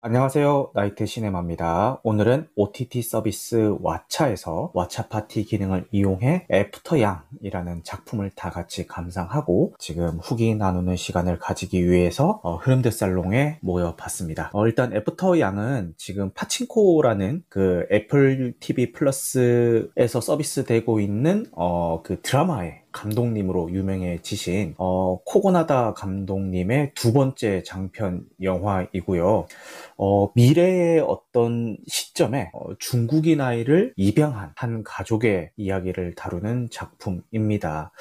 안녕하세요. 나이트 시네마입니다. 오늘은 OTT 서비스 왓챠에서 왓챠 파티 기능을 이용해 After Yang이라는 작품을 다 같이 감상하고 지금 후기 나누는 시간을 가지기 위해서 어, 흐름드 살롱에 모여봤습니다. 어, 일단 After Yang은 지금 파친코라는 그 애플 TV 플러스에서 서비스되고 있는 어, 그 드라마의 감독님으로 유명해지신 어, 코고나다 감독님의 두 번째 장편 영화이고요. 어, 미래의 어떤 시점에 어, 중국인 아이를 입양한 한 가족의 이야기를 다루는 작품입니다.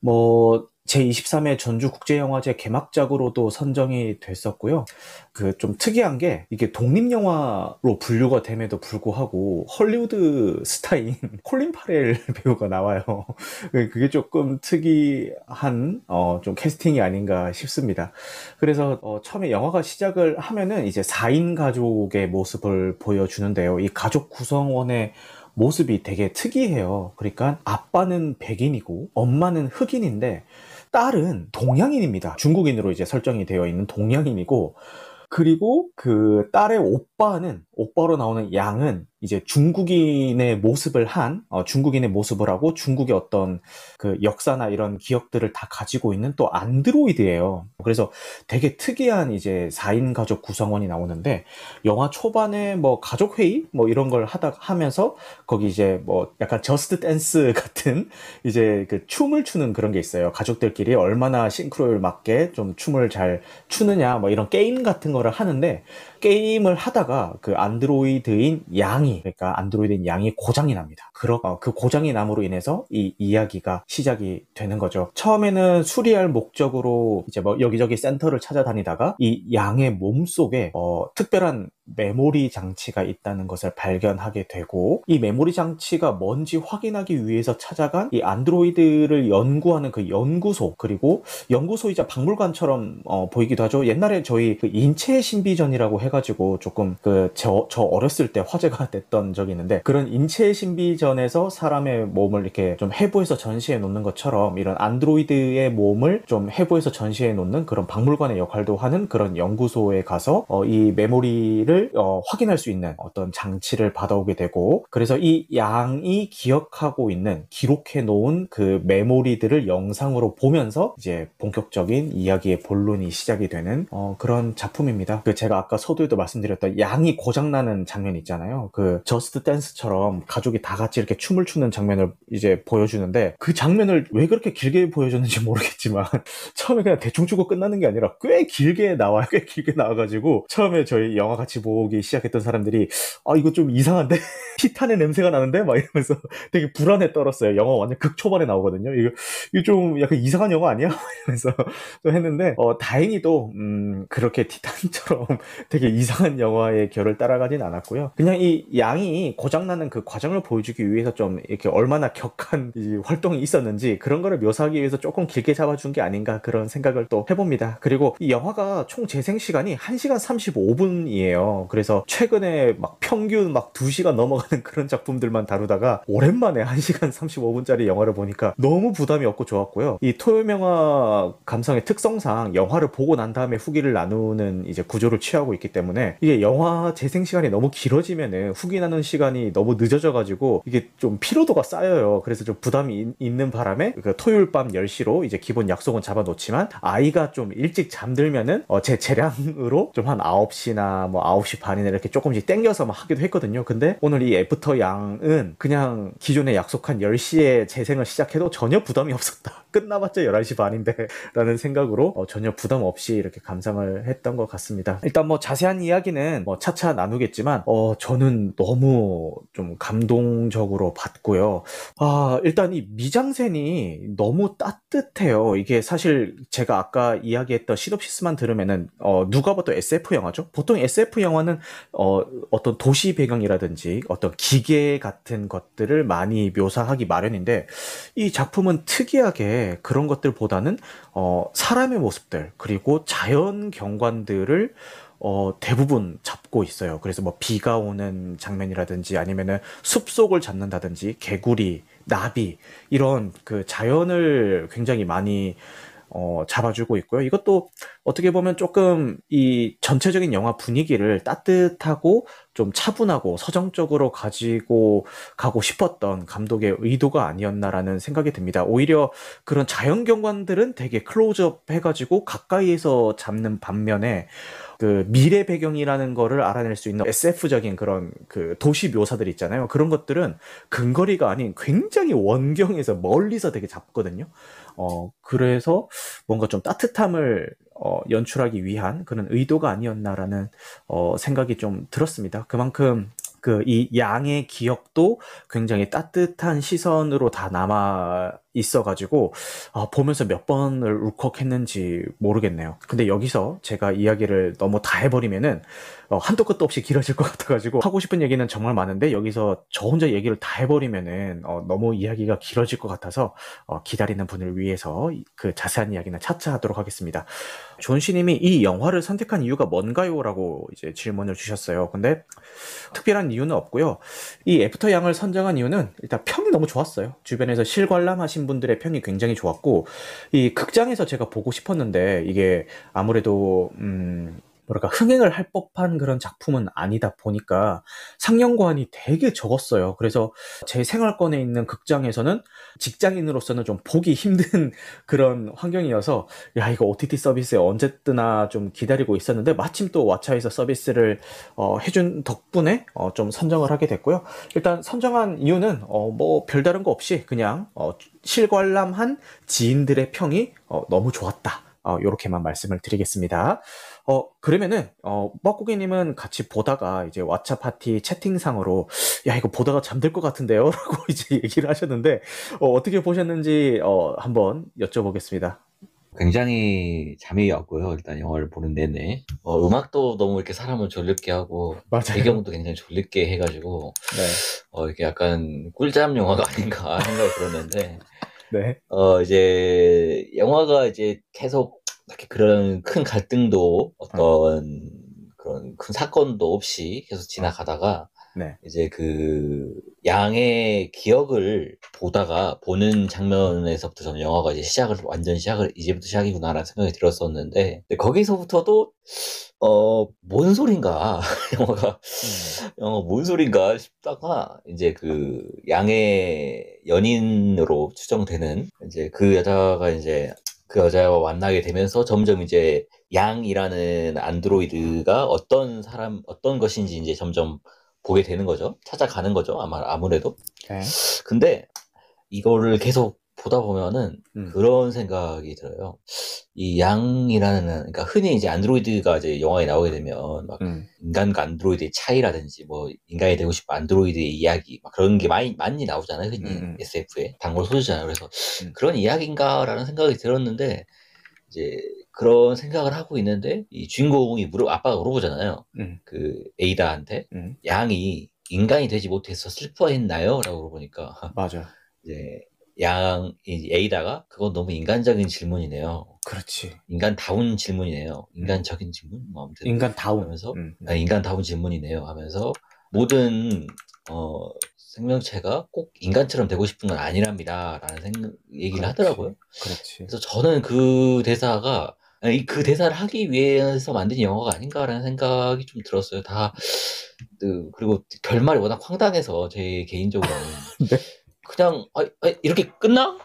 뭐 제23회 전주국제영화제 개막작으로도 선정이 됐었고요. 그 좀 특이한 게 이게 독립영화로 분류가 됨에도 불구하고 헐리우드 스타인 콜린 파렐 배우가 나와요. 그게 조금 특이한 어, 좀 캐스팅이 아닌가 싶습니다. 그래서 어, 처음에 영화가 시작을 하면은 이제 4인 가족의 모습을 보여주는데요. 이 가족 구성원의 모습이 되게 특이해요. 그러니까 아빠는 백인이고 엄마는 흑인인데 딸은 동양인입니다. 중국인으로 이제 설정이 되어 있는 동양인이고 그리고 그 딸의 오빠는 오빠로 나오는 양은 이제 중국인의 모습을 한 어, 중국인의 모습을 하고 중국의 어떤 그 역사나 이런 기억들을 다 가지고 있는 또 안드로이드예요. 그래서 되게 특이한 이제 4인 가족 구성원이 나오는데 영화 초반에 뭐 가족 회의 뭐 이런 걸 하다 하면서 거기 이제 뭐 약간 Just Dance 같은 이제 그 춤을 추는 그런 게 있어요. 가족들끼리 얼마나 싱크로율 맞게 좀 춤을 잘 추느냐 뭐 이런 게임 같은 거를 하는데 게임을 하다가 그 안드로이드인 양이 그러니까 안드로이드인 양이 고장이 납니다. 그러, 어, 그 고장이 남으로 인해서 이 이야기가 시작이 되는 거죠. 처음에는 수리할 목적으로 이제 뭐 여기저기 센터를 찾아다니다가 이 양의 몸 속에 어, 특별한 메모리 장치가 있다는 것을 발견하게 되고 이 메모리 장치가 뭔지 확인하기 위해서 찾아간 이 안드로이드를 연구하는 그 연구소 그리고 연구소이자 박물관처럼 어, 보이기도 하죠. 옛날에 저희 그 인체 신비전이라고 해가지고 조금 그저 저 어렸을 때 화제가 됐던 적이 있는데 그런 인체 신비전에서 사람의 몸을 이렇게 좀 해부해서 전시해 놓는 것처럼 이런 안드로이드의 몸을 좀 해부해서 전시해 놓는 그런 박물관의 역할도 하는 그런 연구소에 가서 어, 이 메모리를 것을 어, 확인할 수 있는 어떤 장치를 받아오게 되고 그래서 이 양이 기억하고 있는 기록해 놓은 그 메모리들을 영상으로 보면서 이제 본격적인 이야기의 본론이 시작이 되는 어, 그런 작품입니다. 그 제가 아까 서두에도 말씀드렸던 양이 고장나는 장면 있잖아요. 그 저스트 댄스처럼 가족이 다 같이 이렇게 춤을 추는 장면을 이제 보여주는데 그 장면을 왜 그렇게 길게 보여줬는지 모르겠지만 처음에 그냥 대충 추고 끝나는 게 아니라 꽤 길게 나와요. 꽤 길게 나와가지고 처음에 저희 영화 같이 보기 시작했던 사람들이 아 이거 좀 이상한데 티탄의 냄새가 나는데 막 이러면서 되게 불안에 떨었어요. 영화 완전 극 초반에 나오거든요. 이거 이거 좀 약간 이상한 영화 아니야? 이러면서 또 했는데 어, 다행히도 음, 그렇게 티탄처럼 되게 이상한 영화의 결을 따라가진 않았고요. 그냥 이 양이 고장나는 그 과정을 보여주기 위해서 좀 이렇게 얼마나 격한 활동이 있었는지 그런 거를 묘사하기 위해서 조금 길게 잡아준 게 아닌가 그런 생각을 또 해봅니다. 그리고 이 영화가 총 재생 시간이 1시간 35분이에요. 그래서 최근에 막 평균 막 2시간 넘어가는 그런 작품들만 다루다가 오랜만에 1시간 35분짜리 영화를 보니까 너무 부담이 없고 좋았고요. 이 토요명화 감성의 특성상 영화를 보고 난 다음에 후기를 나누는 이제 구조를 취하고 있기 때문에 이게 영화 재생 시간이 너무 길어지면은 후기 나누는 시간이 너무 늦어져 가지고 이게 좀 피로도가 쌓여요. 그래서 좀 부담이 있는 바람에 그 토요일 밤 10시로 이제 기본 약속은 잡아 놓지만 아이가 좀 일찍 잠들면은 어 제 재량으로 좀 한 9시나 뭐 9시 9시 반이나 이렇게 조금씩 땡겨서 막 하기도 했거든요. 근데 오늘 이 애프터 양은 그냥 기존에 약속한 10시에 재생을 시작해도 전혀 부담이 없었다. 끝나봤자 11시 반인데 라는 생각으로 어, 전혀 부담 없이 이렇게 감상을 했던 것 같습니다. 일단 뭐 자세한 이야기는 뭐 차차 나누겠지만 어, 저는 너무 좀 감동적으로 봤고요. 아, 일단 이 미장센이 너무 따뜻해요. 이게 사실 제가 아까 이야기했던 시놉시스만 들으면은 어, 누가 봐도 SF 영화죠. 보통 SF 영화 는 어, 어떤 도시 배경이라든지 어떤 기계 같은 것들을 많이 묘사하기 마련인데 이 작품은 특이하게 그런 것들보다는 어, 사람의 모습들 그리고 자연 경관들을 어, 대부분 잡고 있어요. 그래서 뭐 비가 오는 장면이라든지 아니면은 숲속을 잡는다든지 개구리, 나비 이런 그 자연을 굉장히 많이 어, 잡아주고 있고요. 이것도 어떻게 보면 조금 이 전체적인 영화 분위기를 따뜻하고 좀 차분하고 서정적으로 가지고 가고 싶었던 감독의 의도가 아니었나라는 생각이 듭니다. 오히려 그런 자연 경관들은 되게 클로즈업 해가지고 가까이에서 잡는 반면에 그 미래 배경이라는 거를 알아낼 수 있는 SF적인 그런 그 도시 묘사들 있잖아요. 그런 것들은 근거리가 아닌 굉장히 원경에서 멀리서 되게 잡거든요. 어, 그래서 뭔가 좀 따뜻함을 어, 연출하기 위한 그런 의도가 아니었나라는 어, 생각이 좀 들었습니다. 그만큼 그 이 양의 기억도 굉장히 따뜻한 시선으로 다 남아 있어가지고 어, 보면서 몇 번을 울컥했는지 모르겠네요. 근데 여기서 제가 이야기를 너무 다 해버리면은 어, 한도 끝도 없이 길어질 것 같아가지고 하고 싶은 얘기는 정말 많은데 여기서 저 혼자 얘기를 다 해버리면은 어, 너무 이야기가 길어질 것 같아서 어, 기다리는 분을 위해서 그 자세한 이야기는 차차 하도록 하겠습니다. 존씨님이 이 영화를 선택한 이유가 뭔가요?라고 이제 질문을 주셨어요. 근데 특별한 이유는 없고요. 이 애프터 양을 선정한 이유는 일단 평이 너무 좋았어요. 주변에서 실관람하신 분들의 평이 굉장히 좋았고 이 극장에서 제가 보고 싶었는데 이게 아무래도 음 뭐랄까 흥행을 할 법한 그런 작품은 아니다 보니까 상영관이 되게 적었어요. 그래서 제 생활권에 있는 극장에서는 직장인으로서는 좀 보기 힘든 그런 환경이어서 야 이거 OTT 서비스에 언제 뜨나 좀 기다리고 있었는데 마침 또 왓챠에서 서비스를 어, 해준 덕분에 어, 좀 선정을 하게 됐고요. 일단 선정한 이유는 어, 뭐 별다른 거 없이 그냥 어, 실관람한 지인들의 평이 어, 너무 좋았다. 어, 요렇게만 말씀을 드리겠습니다. 어, 그러면은, 어, 뻐꾸기님은 같이 보다가 이제 왓챠 파티 채팅상으로, 야, 이거 보다가 잠들 것 같은데요? 라고 이제 얘기를 하셨는데, 어, 떻게 보셨는지, 어, 한번 여쭤보겠습니다. 굉장히 잠이 왔고요. 일단 영화를 보는 내내. 어, 음악도 너무 이렇게 사람을 졸립게 하고, 맞아요. 배경도 굉장히 졸립게 해가지고, 네. 어, 이게 약간 꿀잠 영화가 아닌가 생각이 들었는데, 네. 어, 이제, 영화가 이제 계속 이렇게 그런 큰 갈등도 어떤 그런 큰 사건도 없이 계속 지나가다가 네. 이제 그 양의 기억을 보다가 보는 장면에서부터 저는 영화가 이제 시작을 완전 시작을 이제부터 시작이구나라는 생각이 들었었는데 거기서부터도 어뭔 소린가 영화가 음. 영화 뭔 소린가 싶다가 이제 그 양의 연인으로 추정되는 이제 그 여자가 이제 그 여자와 만나게 되면서 점점 이제 양이라는 안드로이드가 어떤 사람, 어떤 것인지 이제 점점 보게 되는 거죠. 찾아가는 거죠. 아마, 아무래도. 네. 근데 이거를 계속 보다 보면은 음. 그런 생각이 들어요. 이 양이라는 그러니까 흔히 이제 안드로이드가 이제 영화에 나오게 되면 막 음. 인간과 안드로이드의 차이라든지 뭐 인간이 되고 싶은 안드로이드의 이야기 막 그런 게 많이 많이 나오잖아요. 흔히 음. SF에 단골 소주잖아요. 그래서 음. 그런 이야기인가라는 생각이 들었는데 이제 그런 생각을 하고 있는데 이 주인공이 물어 아빠가 물어보잖아요. 음. 그 에이다한테 음. 양이 인간이 되지 못해서 슬퍼했나요?라고 물어보니까 맞아. 이제 양 A다가 그건 너무 인간적인 질문이네요. 그렇지. 인간다운 질문이네요. 인간적인 질문? 뭐 아무튼 인간다운 하면서 음. 아, 인간다운 질문이네요. 하면서 모든 어, 생명체가 꼭 인간처럼 되고 싶은 건 아니랍니다 라는 생각, 얘기를 그렇지. 하더라고요. 그렇지. 그래서 저는 그 대사가 아니, 그 대사를 하기 위해서 만든 영화가 아닌가라는 생각이 좀 들었어요. 다 그, 그리고 결말이 워낙 황당해서 제 개인적으로는 네? 그냥 아, 아, 이렇게 끝나?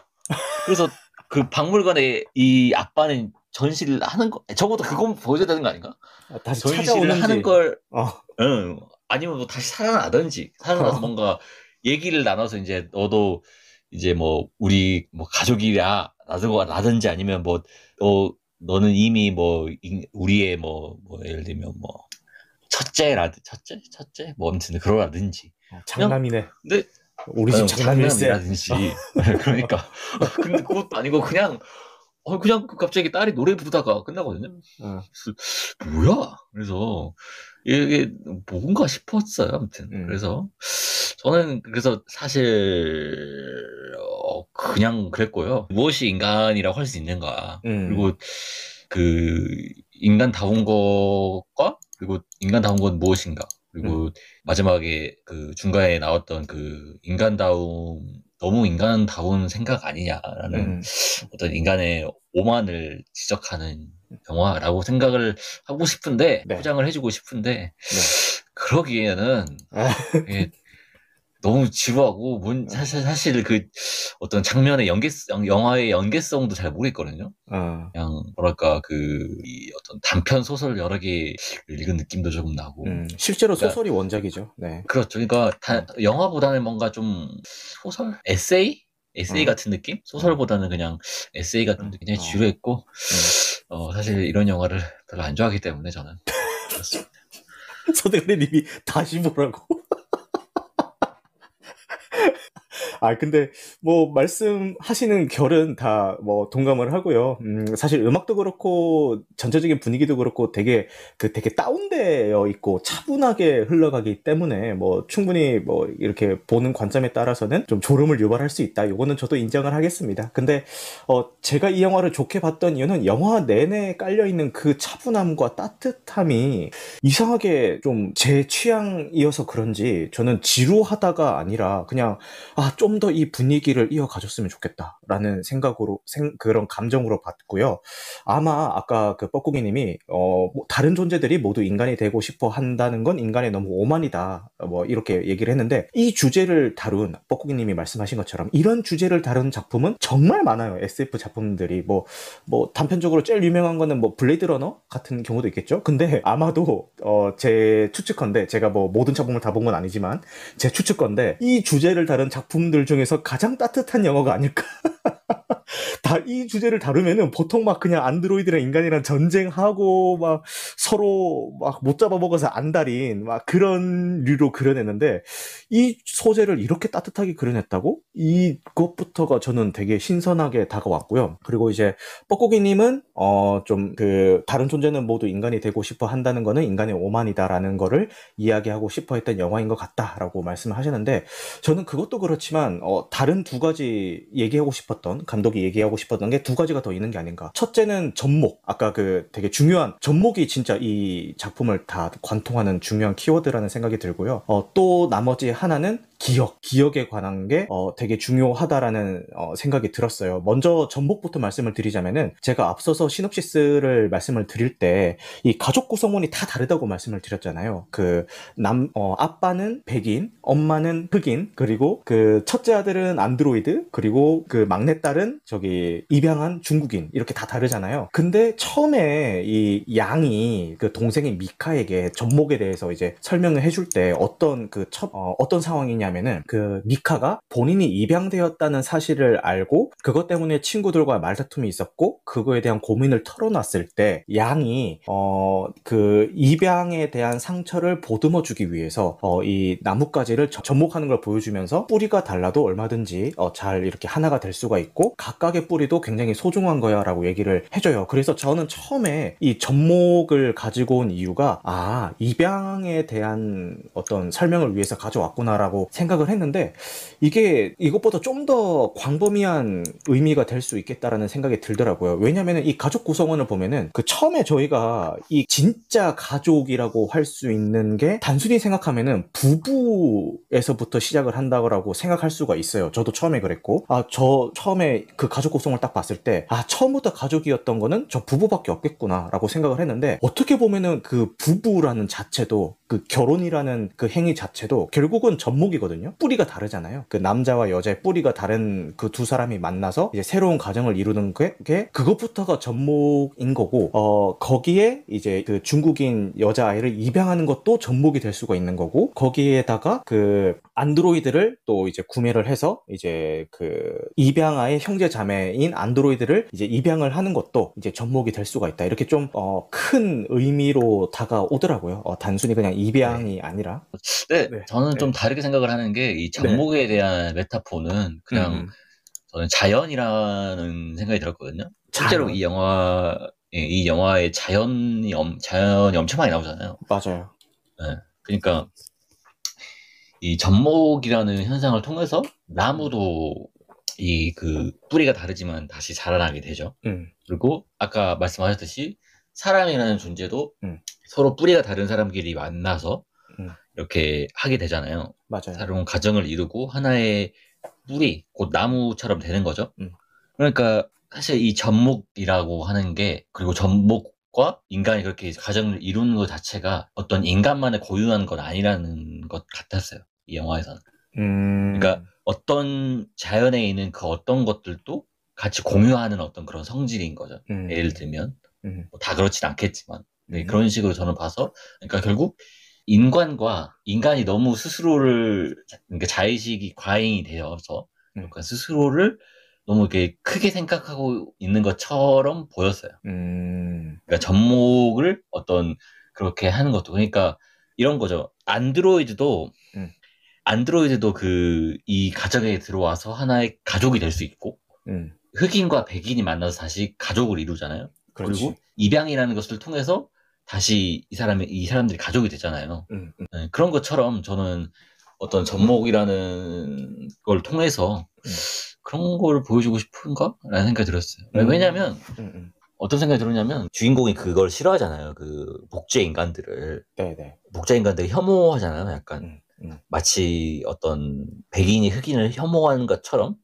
그래서 그 박물관에 이 아빠는 전시를 하는 거 적어도 그건 보여줘야 되는 거 아닌가? 아, 다시 전시를 하는 걸 어. 응. 아니면 뭐 다시 살아나든지 살아나서 어. 뭔가 얘기를 나눠서 이제 너도 이제 뭐 우리 뭐 가족이야 나든가 나든지 아니면 뭐 너, 너는 이미 뭐 우리의 뭐, 뭐 예를 들면 뭐 첫째라든 첫째 첫째 뭐 아무튼 그러라든지 어, 장남이네. 근데 우리 집 장난일세. 라든지 그러니까 근데 그것도 아니고 그냥 어 그냥 그 갑자기 딸이 노래 부르다가 끝나거든요. 어. 뭐야? 그래서 이게 뭔가 싶었어요. 아무튼 음. 그래서 저는 그래서 사실 어, 그냥 그랬고요. 무엇이 인간이라고 할 수 있는가? 음. 그리고 그 인간다운 것과 그리고 인간다운 건 무엇인가? 그리고 음. 마지막에 그 중간에 나왔던 그 인간다움을 너무 인간다운 생각 아니냐라는 음. 어떤 인간의 오만을 지적하는 영화라고 생각을 하고 싶은데 네. 포장을 해주고 싶은데 네. 그러기에는 아. 너무 지루하고 문, 사실 사실 그 어떤 장면의 연계 영화의 연계성도 잘 모르겠거든요. 어. 그냥 뭐랄까 그 어떤 단편 소설 여러 개 읽은 느낌도 조금 나고. 음, 실제로 그러니까, 소설이 원작이죠. 네. 그렇죠. 그러니까 다, 음. 영화보다는 뭔가 좀 소설, 에세이, 에세이 어. 같은 느낌? 소설보다는 그냥 에세이 같은 느낌. 굉장히 어. 지루했고, 음. 어, 사실 이런 영화를 별로 안 좋아하기 때문에 저는 그렇습니다. 서대리님이 다시 보라고. 아, 근데 뭐 말씀하시는 결은 다 뭐 동감을 하고요. 음, 사실 음악도 그렇고 전체적인 분위기도 그렇고 되게 그 되게 다운되어 있고 차분하게 흘러가기 때문에 뭐 충분히 뭐 이렇게 보는 관점에 따라서는 좀 졸음을 유발할 수 있다. 요거는 저도 인정을 하겠습니다. 근데 어 제가 이 영화를 좋게 봤던 이유는 영화 내내 깔려 있는 그 차분함과 따뜻함이 이상하게 좀 제 취향이어서 그런지 저는 지루하다가 아니라 그냥 아좀 좀 더 이 분위기를 이어가줬으면 좋겠다라는 생각으로 생, 그런 감정으로 봤고요. 아마 아까 그 뻐꾸기님이 어, 뭐 다른 존재들이 모두 인간이 되고 싶어 한다는 건 인간의 너무 오만이다. 뭐 이렇게 얘기를 했는데 이 주제를 다룬 뻐꾸기님이 말씀하신 것처럼 이런 주제를 다룬 작품은 정말 많아요. SF 작품들이 뭐뭐 뭐 단편적으로 제일 유명한 거는 뭐 블레이드 러너 같은 경우도 있겠죠. 근데 아마도 어, 제 추측건데 제가 뭐 모든 작품을 다 본 건 아니지만 제 추측건데 이 주제를 다룬 작품 들 중에서 가장 따뜻한 영화가 아닐까. 다 이 주제를 다루면은 보통 막 그냥 안드로이드랑 인간이랑 전쟁하고 막 서로 막 못 잡아먹어서 안달인 막 그런 류로 그려냈는데 이 소재를 이렇게 따뜻하게 그려냈다고? 이것부터가 저는 되게 신선하게 다가왔고요. 그리고 이제 뻐꾸기님은 어 좀 그 다른 존재는 모두 인간이 되고 싶어 한다는 거는 인간의 오만이다라는 거를 이야기하고 싶어 했던 영화인 것 같다라고 말씀을 하시는데 저는 그것도 그렇지만 어 다른 두 가지 얘기하고 싶었던 감 독이 얘기하고 싶었던 게 두 가지가 더 있는 게 아닌가. 첫째는 접목. 아까 그 되게 중요한 접목이 진짜 이 작품을 다 관통하는 중요한 키워드라는 생각이 들고요. 어, 또 나머지 하나는 기억, 기억에 관한 게 어, 되게 중요하다라는 어, 생각이 들었어요. 먼저 전복부터 말씀을 드리자면은 제가 앞서서 시놉시스를 말씀을 드릴 때 이 가족 구성원이 다 다르다고 말씀을 드렸잖아요. 그 남, 어, 아빠는 백인, 엄마는 흑인, 그리고 그 첫째 아들은 안드로이드, 그리고 그 막내딸은 저기 입양한 중국인 이렇게 다 다르잖아요. 근데 처음에 이 양이 그 동생인 미카에게 전목에 대해서 이제 설명을 해줄 때 어떤 그 첫, 어, 어떤 상황이냐 뭐냐면은 그 미카가 본인이 입양되었다는 사실을 알고 그것 때문에 친구들과 말다툼이 있었고 그거에 대한 고민을 털어놨을 때 양이 어 그 입양에 대한 상처를 보듬어 주기 위해서 어 이 나뭇가지를 접목하는 걸 보여주면서 뿌리가 달라도 얼마든지 어 잘 이렇게 하나가 될 수가 있고 각각의 뿌리도 굉장히 소중한 거야라고 얘기를 해줘요. 그래서 저는 처음에 이 접목을 가지고 온 이유가 아 입양에 대한 어떤 설명을 위해서 가져왔구나라고 생각을 했는데 이게 이것보다 좀 더 광범위한 의미가 될 수 있겠다라는 생각이 들더라고요. 왜냐면은 이 가족 구성원을 보면은 그 처음에 저희가 이 진짜 가족이라고 할 수 있는 게 단순히 생각하면은 부부에서부터 시작을 한다고 생각할 수가 있어요. 저도 처음에 그랬고 아 저 처음에 그 가족 구성을 딱 봤을 때 아 처음부터 가족이었던 거는 저 부부밖에 없겠구나라고 생각을 했는데 어떻게 보면은 그 부부라는 자체도 그 결혼이라는 그 행위 자체도 결국은 접목이 거든요. 뿌리가 다르잖아요. 그 남자와 여자의 뿌리가 다른 그 두 사람이 만나서 이제 새로운 가정을 이루는 게, 게 그것부터가 접목인 거고 어 거기에 이제 그 중국인 여자아이를 입양하는 것도 접목이 될 수가 있는 거고 거기에다가 그 안드로이드를 또 이제 구매를 해서 이제 그 입양아의 형제 자매인 안드로이드를 이제 입양을 하는 것도 이제 접목이 될 수가 있다. 이렇게 좀어큰 의미로 다가오더라고요. 어 단순히 그냥 입양이 네. 아니라. 네, 네. 저는 네. 좀 다르게 생각을 하는 게이 장목에 네. 대한 메타포는 그냥 음. 저는 자연이라는 생각이 들었거든요. 실제로 자연. 이 영화 예, 이 영화에 자연이 엄, 자연이 엄청 많이 나오잖아요. 맞아요. 네, 그러니까 이 접목이라는 현상을 통해서 나무도 이 그 뿌리가 다르지만 다시 자라나게 되죠. 음. 그리고 아까 말씀하셨듯이 사람이라는 존재도 음. 서로 뿌리가 다른 사람끼리 만나서 음. 이렇게 하게 되잖아요. 맞아요. 새로운 가정을 이루고 하나의 뿌리, 곧 나무처럼 되는 거죠. 음. 그러니까 사실 이 접목이라고 하는 게 그리고 접목과 인간이 그렇게 가정을 이루는 것 자체가 어떤 인간만의 고유한 건 아니라는 것 같았어요. 이 영화에서는. 음. 그러니까 어떤 자연에 있는 그 어떤 것들도 같이 공유하는 어떤 그런 성질인 거죠. 음. 예를 들면 음. 뭐 다 그렇진 않겠지만 네, 음. 그런 식으로 저는 봐서 그러니까 결국 인간과 인간이 너무 스스로를 그러니까 자의식이 과잉이 되어서 음. 그러니까 스스로를 너무 이렇게 크게 생각하고 있는 것처럼 보였어요. 음. 그러니까 접목을 어떤 그렇게 하는 것도 그러니까 이런 거죠. 안드로이드도 음. 안드로이드도 그 이 가정에 들어와서 하나의 가족이 될 수 있고 음. 흑인과 백인이 만나서 다시 가족을 이루잖아요. 그리 그렇지. 고 입양이라는 것을 통해서 다시 이 사람이 이 사람들이 가족이 되잖아요. 음. 음. 네, 그런 것처럼 저는 어떤 접목이라는 걸 통해서 음. 그런 걸 보여주고 싶은가라는 생각이 들었어요. 음. 왜냐하면 음. 음. 어떤 생각이 들었냐면 주인공이 그걸 싫어하잖아요. 그 복제 인간들을 네, 네. 복제 인간들이 혐오하잖아요. 약간. 마치 어떤 백인이 흑인을 혐오하는 것처럼